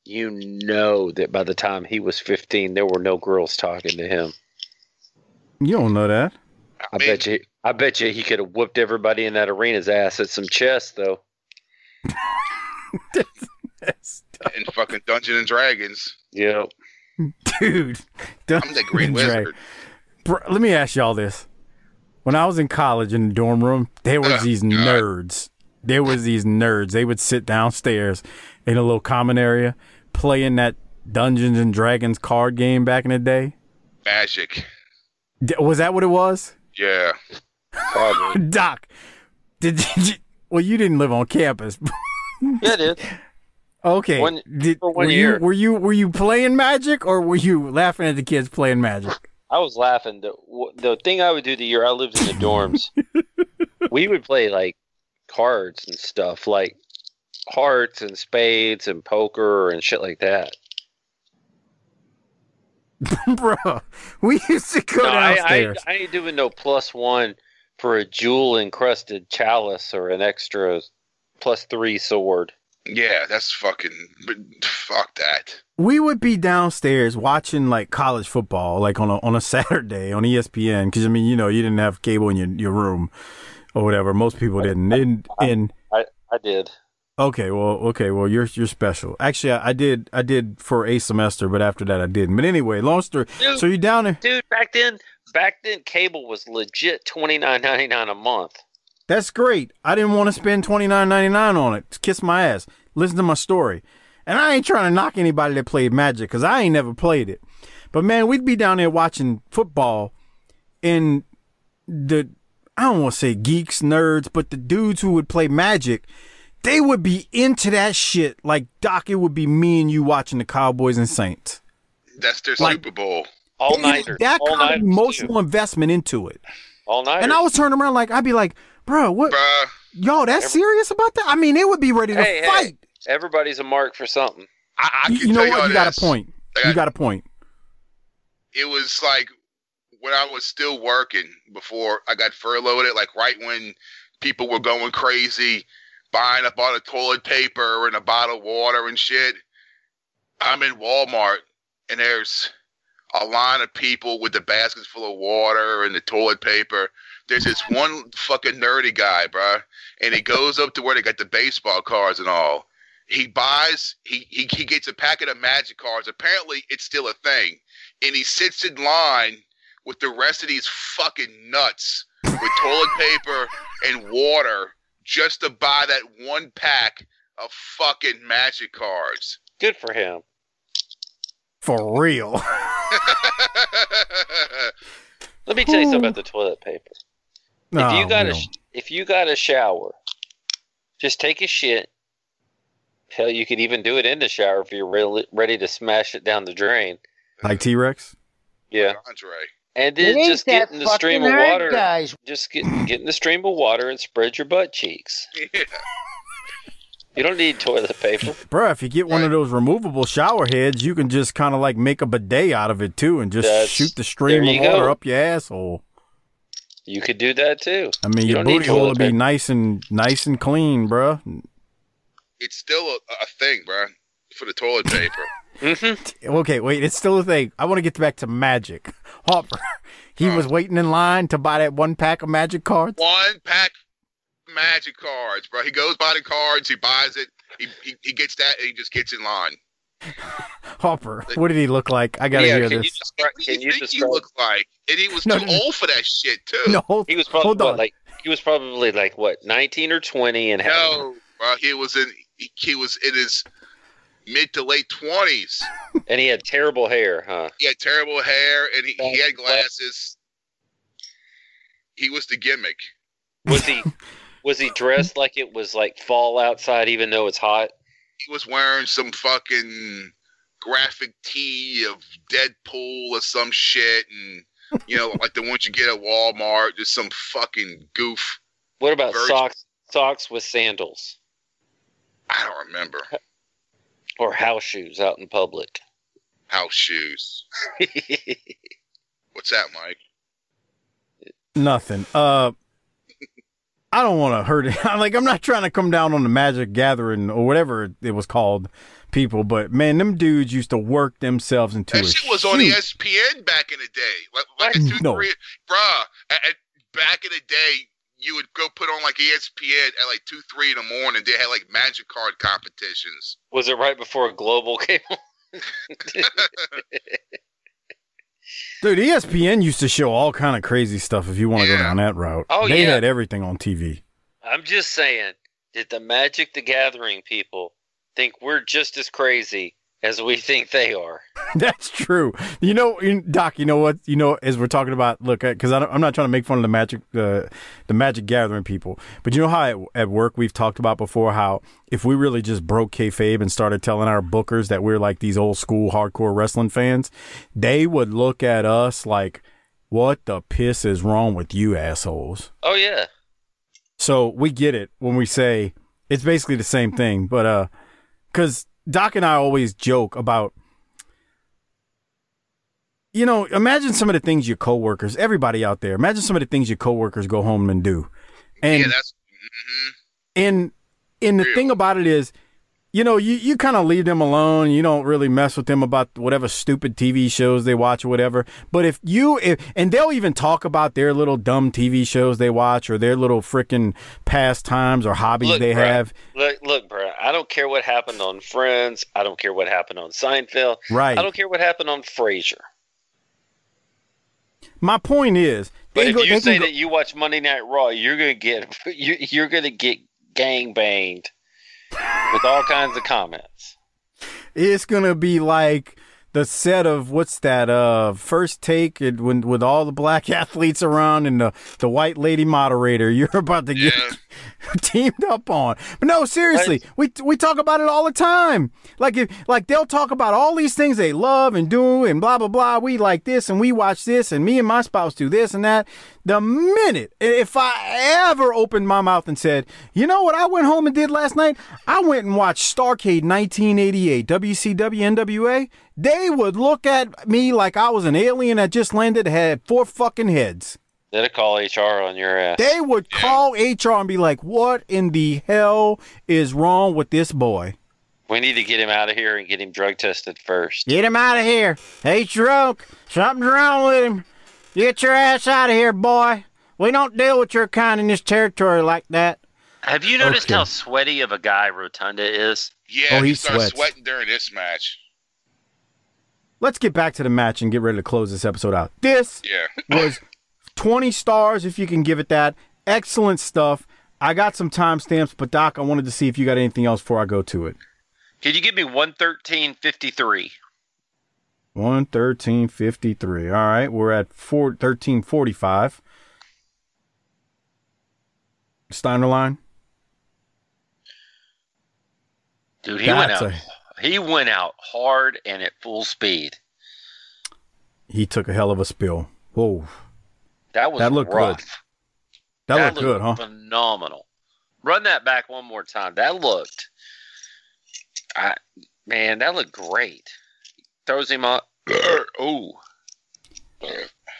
You know that by the time he was 15, there were no girls talking to him. You don't know that. I bet you. I bet you he could have whooped everybody in that arena's ass at some chess, though. In fucking Dungeons and Dragons. Yep. Dude. I'm the Green Wizard. Bro, let me ask y'all this. When I was in college in the dorm room, there was Oh, these nerds. There was these nerds. They would sit downstairs in a little common area playing that Dungeons and Dragons card game back in the day. Magic. Was that what it was? Yeah. Probably. Doc, did you, well, you didn't live on campus. Yeah, dude. Okay. One- Did, for one were year. you were you were you playing Magic or were you laughing at the kids playing Magic? I was laughing. The the thing I would do the year I lived in the dorms, we would play like cards and stuff, like hearts and spades and poker and shit like that. Bro, we used to go No, I, I, downstairs. I ain't doing no plus one for a jewel encrusted chalice or an extra plus three sword. Yeah, that's fucking. Fuck that. we would be downstairs watching like college football, like on a on a Saturday on ESPN. Because I mean, you know, you didn't have cable in your, your room or whatever. Most people didn't. And, and I, I did. Okay, well, okay, well, you're you're special. Actually, I, I did I did for a semester, but after that, I didn't. But anyway, long story. Dude. So you down there? Dude, back then, back then, cable was legit twenty nine ninety nine a month. That's great. I didn't want to spend twenty nine ninety nine on it. Kiss my ass. Listen to my story. And I ain't trying to knock anybody that played Magic because I ain't never played it. But man, we'd be down there watching football, and the I don't want to say geeks, nerds, but the dudes who would play Magic, they would be into that shit. Like Doc, it would be me and you watching the Cowboys and Saints. That's their Like- Super Bowl. All They- nighters. That All kind of nighters, emotional investment into it. All night. And I was turning around like I'd be like, bro, what? Yo, that's serious about that? I mean, they would be ready to hey, fight. hey, everybody's a mark for something. I, I you can you know tell what? all You got this. a point. I You got a point. it was like when I was still working before I got furloughed. It like right when people were going crazy, buying up all the toilet paper and a bottle of water and shit. I'm in Walmart and there's a line of people with the baskets full of water and the toilet paper. There's this one fucking nerdy guy, bro, and he goes up to where they got the baseball cards and all. He buys, he, he he gets a packet of magic cards. Apparently, it's still a thing, and he sits in line with the rest of these fucking nuts with toilet paper and water just to buy that one pack of fucking magic cards. Good for him. For real. Let me tell you something about the toilet paper. No, if you got a don't. if you got a shower, just take a shit. Hell, you could even do it in the shower if you're really ready to smash it down the drain. like T Rex. Yeah. Andre. And then ain't just get in the stream of water. guys. Just get get in the stream of water and spread your butt cheeks. Yeah. You don't need toilet paper. Bruh, if you get one of those removable shower heads, you can just kind of like make a bidet out of it too and just That's- shoot the stream of water go. up your asshole. You could do that too. I mean, You your booty hole toilet will be nice and nice and clean, bruh. It's still a, a thing, bruh, for the toilet paper. Mm-hmm. Okay, wait, it's still a thing. I want to get back to magic. Harper, he was waiting in line to buy that one pack of magic cards. One pack magic cards, bro. He goes by the cards, he buys it, he, he, he gets that, and he just gets in line. Harper, what did he look like? I gotta Yeah, hear can this. you describe? Can you think he describe? looked like? And he was No, too no, no. old for that shit too. No, hold, He was probably hold what, like he was probably like what nineteen or twenty and had No, bro. He was in he, he was in his mid to late twenties. and he had terrible hair, huh? He had terrible hair and he, he had glasses. He was the gimmick. Was he was he dressed like it was like fall outside even though it's hot? He was wearing some fucking graphic tee of Deadpool or some shit, and you know, like the ones you get at Walmart. Just some fucking goof. What about Virgin- socks socks with sandals I don't remember or house shoes out in public? house shoes. What's that, Mike? Nothing. Uh, I don't want to hurt it. I'm like, I'm not trying to come down on the Magic Gathering or whatever it was called, people. But man, them dudes used to work themselves into That a shit was on E ESPN back in the day. Like, like a two, No. three, bruh. At, at- back in the day, you would go put on like ESPN at like two, three in the morning. They had like magic card competitions. Was it right before Global came on? Dude, ESPN used to show all kind of crazy stuff. If you want to go down that route, Oh, they yeah. had everything on TV. I'm just saying, did the Magic the Gathering people think we're just as crazy as we think they are? That's true. You know, Doc. You know what? You know, as we're talking about, look, because I'm not trying to make fun of the magic, uh, the Magic Gathering people, but you know how at, at work we've talked about before how if we really just broke kayfabe and started telling our bookers that we're like these old school hardcore wrestling fans, they would look at us like, "What the piss is wrong with you assholes?" Oh yeah. So we get it when we say it's basically the same thing, but uh, because Doc and I always joke about, you know, imagine some of the things your coworkers, everybody out there, imagine some of the things your coworkers go home and do, and yeah, that's mm-hmm. and and the thing about it is, you know, you, you kind of leave them alone. You don't really mess with them about whatever stupid TV shows they watch or whatever. But if you, if, and they'll even talk about their little dumb TV shows they watch or their little freaking pastimes or hobbies Look, they bruh, have. Look, look, bro. I don't care what happened on Friends. I don't care what happened on Seinfeld. Right. I don't care what happened on Frasier. My point is, But if go- you say go- that you watch Monday Night Raw, you're gonna get you, you're gonna get gang banged with all kinds of comments. it's gonna be like the set of what's that? Uh, first take it, when with all the black athletes around and the the white lady moderator. You're about to get teamed up on. But no, seriously, we we talk about it all the time. Like if like they'll talk about all these things they love and do and blah blah blah. We like this and we watch this and me and my spouse do this and that. The minute if I ever opened my mouth and said, you know what I went home and did last night? I went and watched Starcade 1988, WCW NWA. They would look at me like I was an alien that just landed, had four fucking heads. They'd call HR on your ass. They would call HR and be like, "What in the hell is wrong with this boy? We need to get him out of here and get him drug tested first. Get him out of here. He's drunk. Something's wrong with him. Get your ass out of here, boy. We don't deal with your kind in this territory like that. Have you noticed Okay. how sweaty of a guy Rotunda is? Yeah, Oh, he, he started sweats. sweating during this match. Let's get back to the match and get ready to close this episode out. This Yeah. was 20 stars, if you can give it that. Excellent stuff. I got some timestamps, but Doc, I wanted to see if you got anything else before I go to it. Could you give me one thirteen fifty three? One thirteen fifty three. All right, we're at four thirteen forty five. Steiner line. Dude, he went out. a- He went out hard and at full speed. He took a hell of a spill. Whoa, That was That looked rough. good. that, looked good, huh? Phenomenal. Run that back one more time. That looked, I man, that looked great. Throws him up. oh,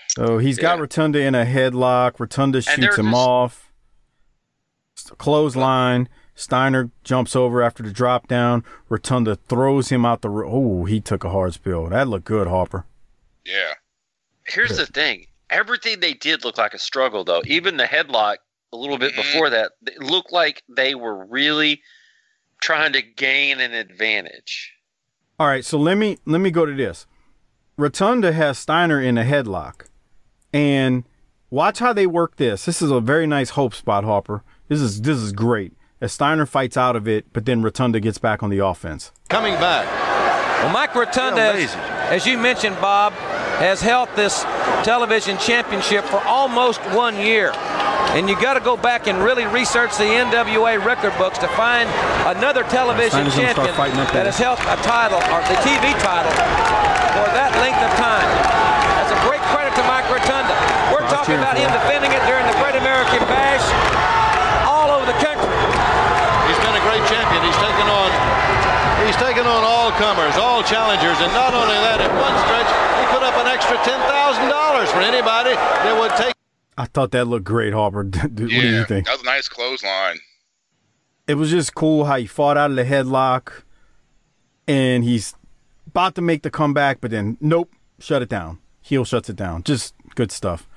So he's got Rotunda in a headlock. Rotunda shoots him just- off. S- Clothesline. Steiner jumps over after the drop down. Rotunda throws him out the. ro- Oh, he took a hard spill. That looked good, Harper. Yeah. here's the thing. Everything they did looked like a struggle, though. Even the headlock a little bit mm-hmm. before that, it looked like they were really trying to gain an advantage. All right, so let me let me go to this. Rotunda has Steiner in a headlock, and watch how they work this. This is a very nice hope spot, Harper. This is this is great. As Steiner fights out of it, but then Rotunda gets back on the offense. Coming back. Well, Mike Rotunda, as, as you mentioned, Bob, has held this television championship for almost one year. And you got to go back and really research the NWA record books to find another television Steiner's gonna start champion fighting that has held a title, or the TV title, for that length of time. That's a great credit to Mike Rotunda. We're Start talking about him him. defending it during the Great American Bash all over the country. He's been a great champion. He's taken on he's taken on all comers, all challengers, and not only that, at one stretch he put up an extra ten thousand dollars for anybody that would take I thought that looked great, Harper. Dude, what do you think? That was a nice clothesline. It was just cool how he fought out of the headlock, and he's about to make the comeback, but then nope, shut it down. Heel shuts it down. Just good stuff.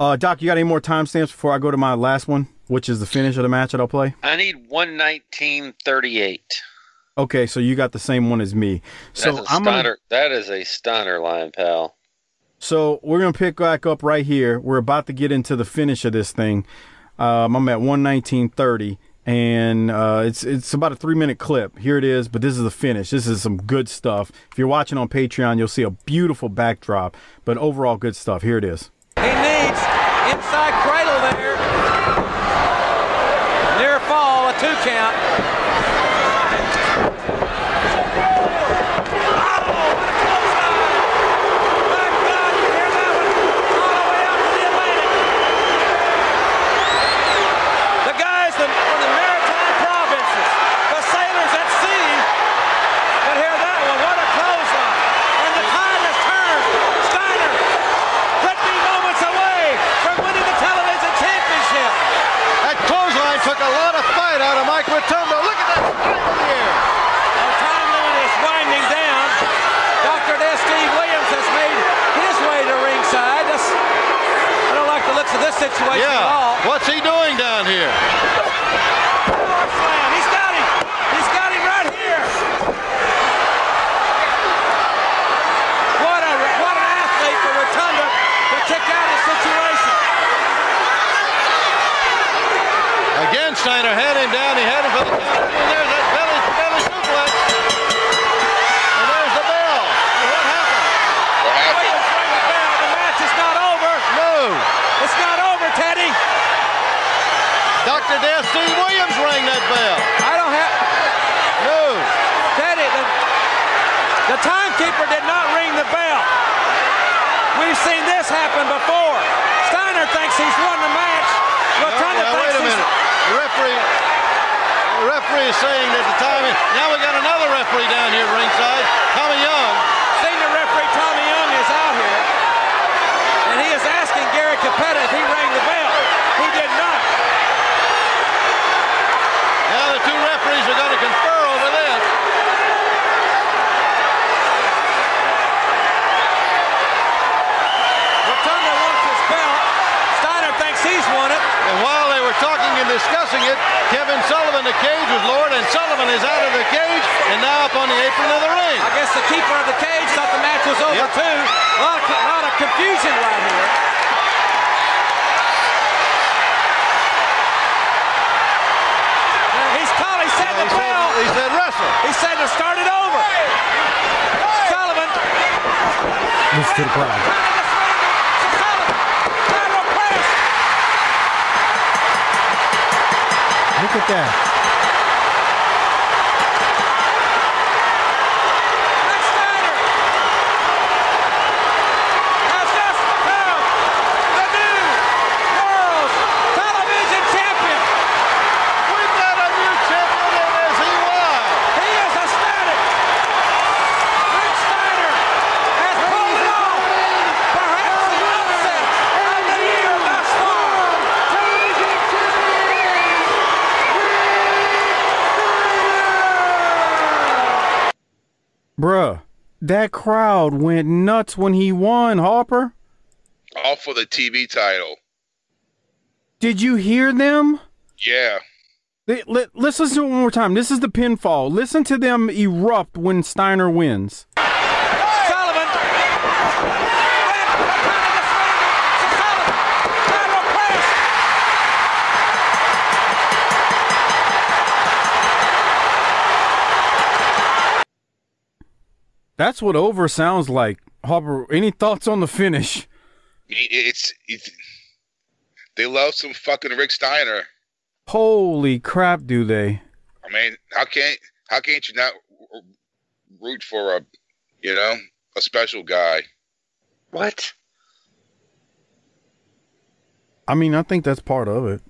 Uh, Doc, you got any more timestamps before I go to my last one, which is the finish of the match that I'll play? I need one nineteen thirty eight. Okay, so you got the same one as me. So That's a I'm gonna, That is a Steiner line, pal. So we're gonna pick back up right here. We're about to get into the finish of this thing. Um, I'm at one nineteen thirty, and uh, it's it's about a three minute clip. Here it is, but this is the finish. This is some good stuff. If you're watching on Patreon, you'll see a beautiful backdrop, but overall good stuff. Here it is. He needs inside cradle there. Near fall, a two count. The cage was lowered, and Sullivan is out of the cage and now up on the apron of the ring. I guess the keeper of the cage thought the match was over too. A lot of, lot of confusion right here. He's called. He said the bell. He said wrestle. He said to start it over. Sullivan. Listen to the crowd. Look at that. has just become the new world television champion. We've got a new champion in as he was. He is ecstatic. Rick Steiner has pulled it off. Perhaps the upset of the year thus far. Television Bruh, that crowd went nuts when he won, Harper. All for the TV title. Did you hear them? Yeah. They, let, let's listen to it one more time. This is the pinfall. Listen to them erupt when Steiner wins. That's what over sounds like. Harper, any thoughts on the finish? It- It's, it's they love some fucking Rick Steiner. Holy crap, do they? I mean, how can't how can't you not root for a you know a special guy? What? I mean, I think that's part of it.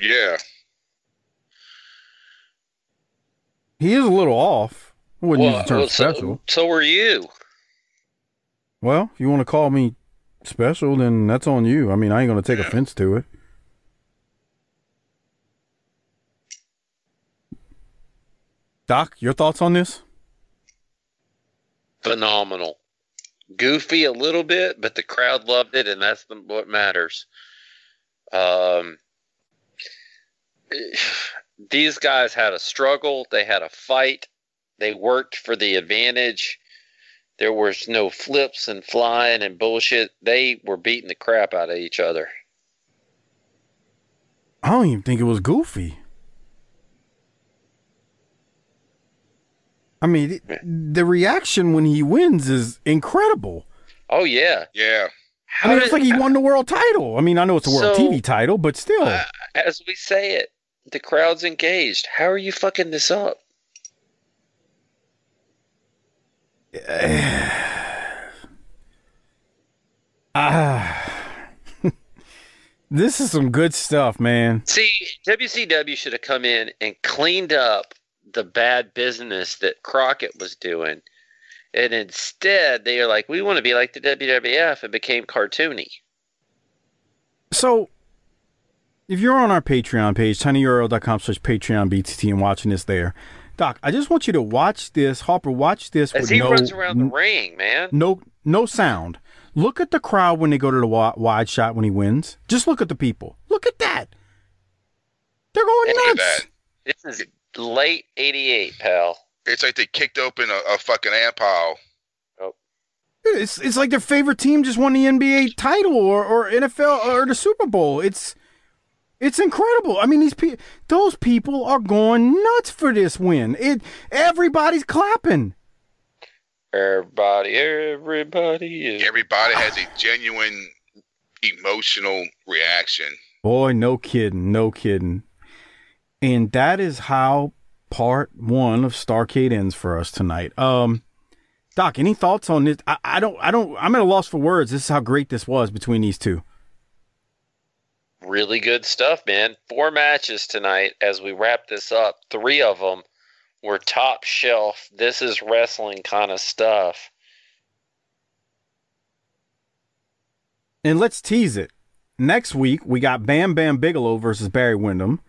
Yeah. He is a little off. I wouldn't Well, use the term well, so- special. So are you. Well, if you want to call me special, then that's on you. I mean, I ain't going to take offense to it. Doc, your thoughts on this? Phenomenal. Goofy a little bit, but the crowd loved it, and that's the, what matters. Um, these guys had a struggle. They had a fight. They worked for the advantage. There was no flips and flying and bullshit. They were beating the crap out of each other. I don't even think it was goofy. I mean, the reaction when he wins is incredible. Oh yeah, yeah. I mean, it's like he won the world title. I mean, I know it's a world So- TV title, but still. Uh, as we say it, the crowd's engaged. How are you fucking this up? Ah. this is some good stuff, man. See, WCW should have come in and cleaned up the bad business that Crockett was doing. And instead, they are like, we want to be like the WWF and became cartoony. So, if you're on our Patreon page, tinyurl.com slash Patreon BTT and watching this there, Doc, I just want you to watch this. Harper, watch this As with he no, runs around the ring, man. no, no sound. Look at the crowd when they go to the wide shot when he wins. Just look at the people. Look at that. They're going nuts. This is late 88, pal. It's like they kicked open a, a fucking amp pile. Oh. It's it's like their favorite team just won the NBA title or, or NFL or the Super Bowl. It's it's incredible. I mean, these people, those people are going nuts for this win. It everybody's clapping. Everybody, everybody is. Everybody has a genuine emotional reaction. Boy, no kidding, no kidding. And that is how part one of Starrcade ends for us tonight. Um, Doc, any thoughts on this? I, I don't, I don't, I'm at a loss for words. This is how great this was between these two. Really good stuff, man. Four matches tonight as we wrap this up. Three of them were top shelf. This is wrestling kind of stuff. And let's tease it. Next week, we got Bam Bam Bigelow versus Barry Windham.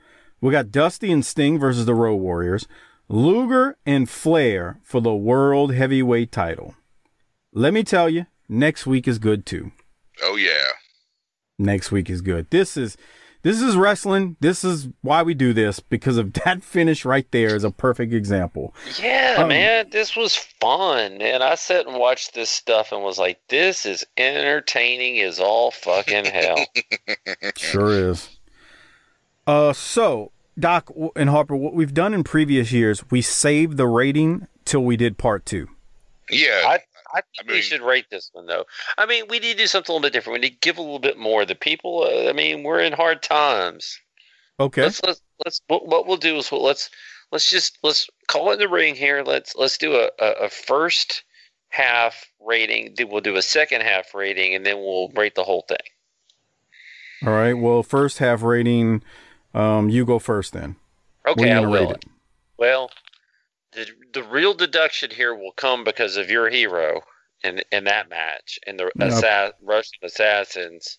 We got Dusty and Sting versus the Road Warriors. Luger and Flair for the World Heavyweight title. Let me tell you, next week is good too. Oh yeah. Next week is good. This is this is wrestling. This is why we do this because of that finish right there is a perfect example. Yeah, Um, man, this was fun. And I sat and watched this stuff and was like, this is entertaining as all fucking hell. Sure is. Uh, so Doc and Harper, what we've done in previous years, we saved the rating till we did part two. Yeah. I, I think we should rate this one, though. I mean, we need to do something a little bit different. We need to give a little bit more. The people, uh, I mean, we're in hard times. Okay. Let's let's let's what, what we'll do is we'll, let's let's just let's call it the ring here. Let's let's do a, a, a first half rating. then We'll do a second half rating, and then we'll rate the whole thing. All right. Well, first half rating, um, you go first then. Okay, I gonna will. Well, the the real deduction here will come because of your hero in in that match and the assa- Russian assassins.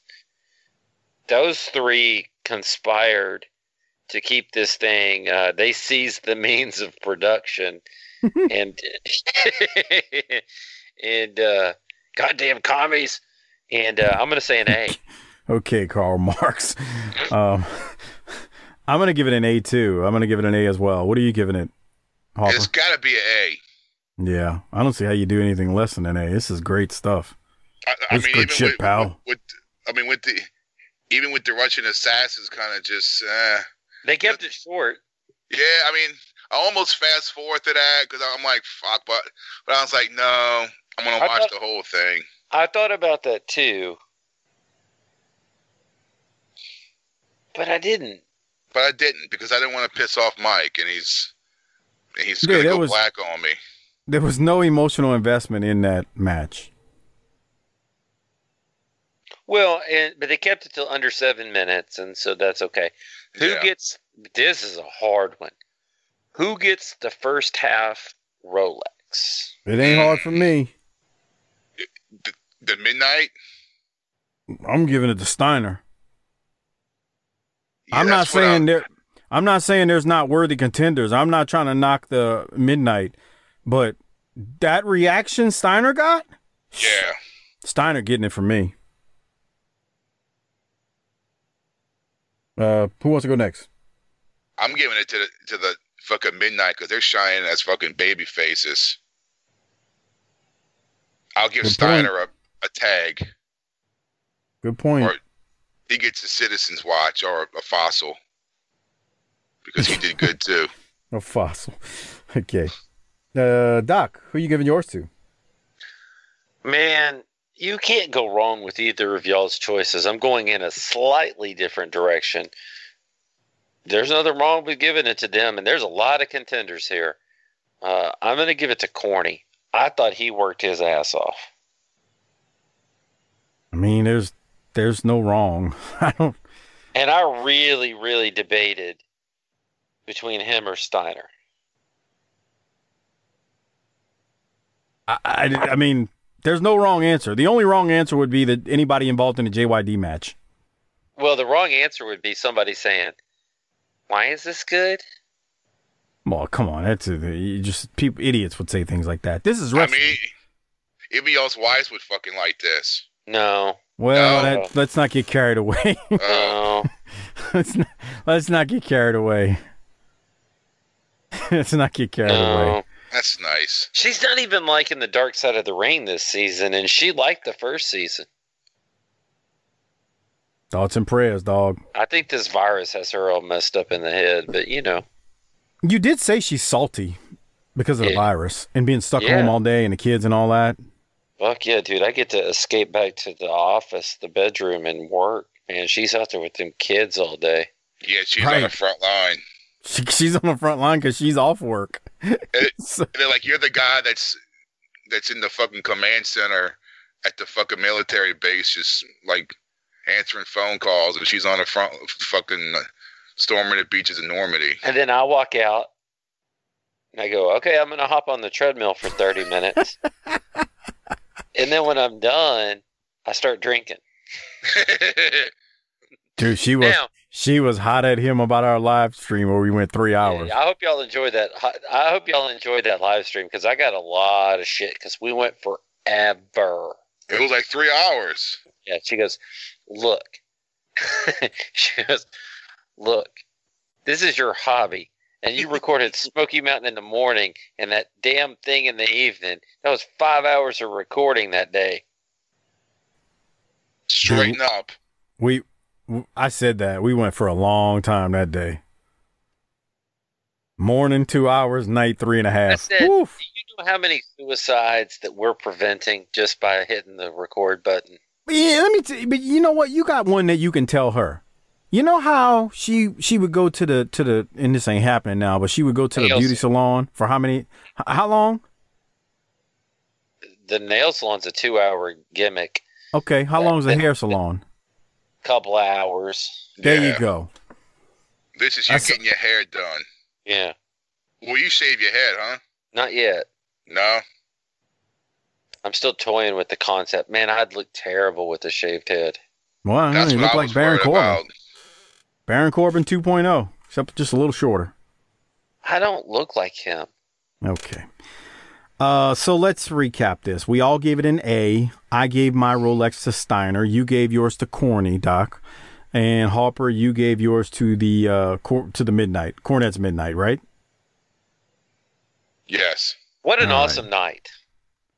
Those three conspired to keep this thing. Uh, they seized the means of production, and and uh, goddamn commies. And uh, I'm gonna say an A. Okay, Karl Marx. Um, I'm gonna give it an A too. I'm gonna give it an A as well. What are you giving it, Harper? It's got to be an A. Yeah, I don't see how you do anything less than an A. This is great stuff. I, I It's mean, good even shit, with, pal. With, I mean, with the even with the Russian assassins, kind of just. Uh, They kept it short. yeah, I mean, I almost fast forward to that because I'm like, fuck, but but I was like, no, I'm gonna I watch thought- the whole thing. I thought about that too, but I didn't. But I didn't because I didn't want to piss off Mike, and he's and he's Yeah, gonna go was- black on me. There was no emotional investment in that match. Well, and but they kept it till under seven minutes, and so that's okay. Who Yeah. gets this is a hard one. Who gets the first half Rolex? It ain't hard for me. The midnight. I'm giving it to Steiner. I'm not saying I'm- there. I'm not saying there's not worthy contenders. I'm not trying to knock the midnight, but that reaction Steiner got, Yeah. Steiner getting it from me. Uh, who wants to go next? I'm giving it to the to the fucking midnight because they're shining as fucking baby faces. I'll give Good Steiner a, a tag. Good point. Or he gets a citizen's watch or a fossil because he did good too. A fossil. Okay. Uh, Doc, who are you giving yours to? Man, you can't go wrong with either of y'all's choices. I'm going in a slightly different direction. There's nothing wrong with giving it to them, and there's a lot of contenders here. Uh, I'm going to give it to Corny. I thought he worked his ass off. I mean, there's there's no wrong. I don't. And I really, really debated between him or Steiner. I, I, I mean, there's no wrong answer. The only wrong answer would be that anybody involved in a JYD match. Well, the wrong answer would be somebody saying, "Why is this good?" Well, come on, that's a, you just people idiots would say things like that. This is wrestling. I wrestling. mean, even y'all's wives would fucking like this. No. well, no. that, let's not get carried away. No. let's not, let's not get carried away. let's not get carried away. That's nice. She's not even liking the dark side of the Ring this season, and she liked the first season. Thoughts and prayers, dog. I think this virus has her all messed up in the head, but you know. You did say she's salty because of the virus and being stuck Yeah. home all day and the kids and all that. Fuck yeah, dude. I get to escape back to the office, the bedroom, and work. Man, she's out there with them kids all day. Yeah, she's Right. on the front line. She, she's on the front line because she's off work. And, it- and they're like, you're the guy that's that's in the fucking command center at the fucking military base, just like answering phone calls, and she's on the front fucking uh, storming the beaches of Normandy. And then I walk out and I go, okay, I'm going to hop on the treadmill for 30 minutes. and then when I'm done, I start drinking. Dude, she was Now- she was hot at him about our live stream where we went three hours. I hope y'all enjoyed that. I hope y'all enjoyed that live stream because I got a lot of shit because we went forever. It was like three hours. Yeah, she goes, look. she goes, look, this is your hobby. And you recorded Smoky Mountain in the morning and that damn thing in the evening. That was five hours of recording that day. Straighten up. We, w- I said that we went for a long time that day. Morning two hours, night three and a half. and a I half. said, do you know how many suicides that we're preventing just by hitting the record button? Yeah, let me. T- but you know what? You got one that you can tell her. You know how she she would go to the to the and this ain't happening now, but she would go to the beauty salon for how many? How long? The nail salon's a two hour gimmick, Okay, how long is the hair salon? Couple of hours. There you go. This is you That's- getting your hair done. Yeah. Well, you shave your head, huh? Not yet. No. I'm still toying with the concept. Man, I'd look terrible with a shaved head. Well, I That's you what look I like Baron worried Corbin. about. Baron Corbin 2.0, except just a little shorter. I don't look like him. Okay. Uh, so let's recap this. We all gave it an A. I gave my Rolex to Steiner. You gave yours to Corny, Doc, and Harper. You gave yours to the uh cor- to the Midnight Cornette's Midnight, right? Yes. What an All right. awesome night.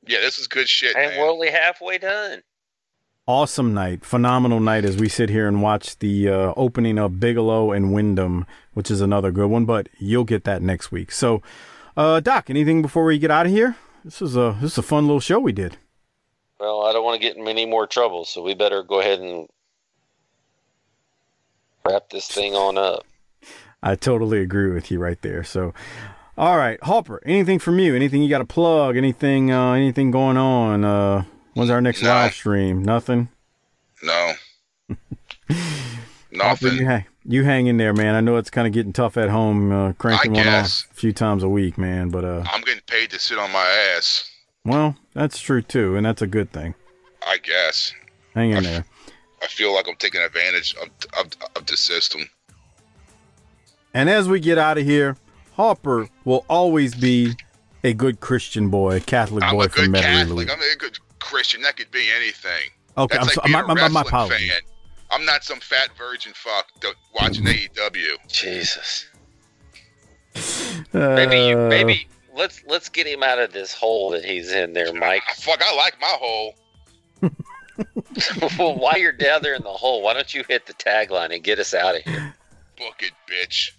Yeah, this is good shit, And man. we're only halfway done. Awesome night, phenomenal night as we sit here and watch the uh, opening of Bigelow and Windham, which is another good one. But you'll get that next week. So, uh, Doc, anything before we get out of here? This is a this is a fun little show we did. Well, I don't want to get in any more trouble, so we better go ahead and wrap this thing on up. I totally agree with you right there. So, all right, Harper, anything from you? Anything you got to plug? Anything? Uh, anything going on? Uh, when's our next No. live stream? Nothing. No. Nothing. you hang, you hang in there, man. I know it's kind of getting tough at home, uh, cranking one off a few times a week, man. But uh, I'm getting paid to sit on my ass. well, that's true too, and that's a good thing. I guess. Hang in there. I feel like I'm taking advantage of of, of the system. And as we get out of here, Harper will always be a good Christian boy, Catholic I'm boy a from good Catholic. I'm a good Christian. That could be anything. Okay, That's I'm like so- my- my- my apologies. fan. I'm not some fat virgin fuck watching AEW. Jesus. Uh, maybe you, maybe let's let's get him out of this hole that he's in there, Mike. Ah, fuck, I like my hole. well, while you're down there in the hole, why don't you hit the tagline and get us out of here? Book it, bitch.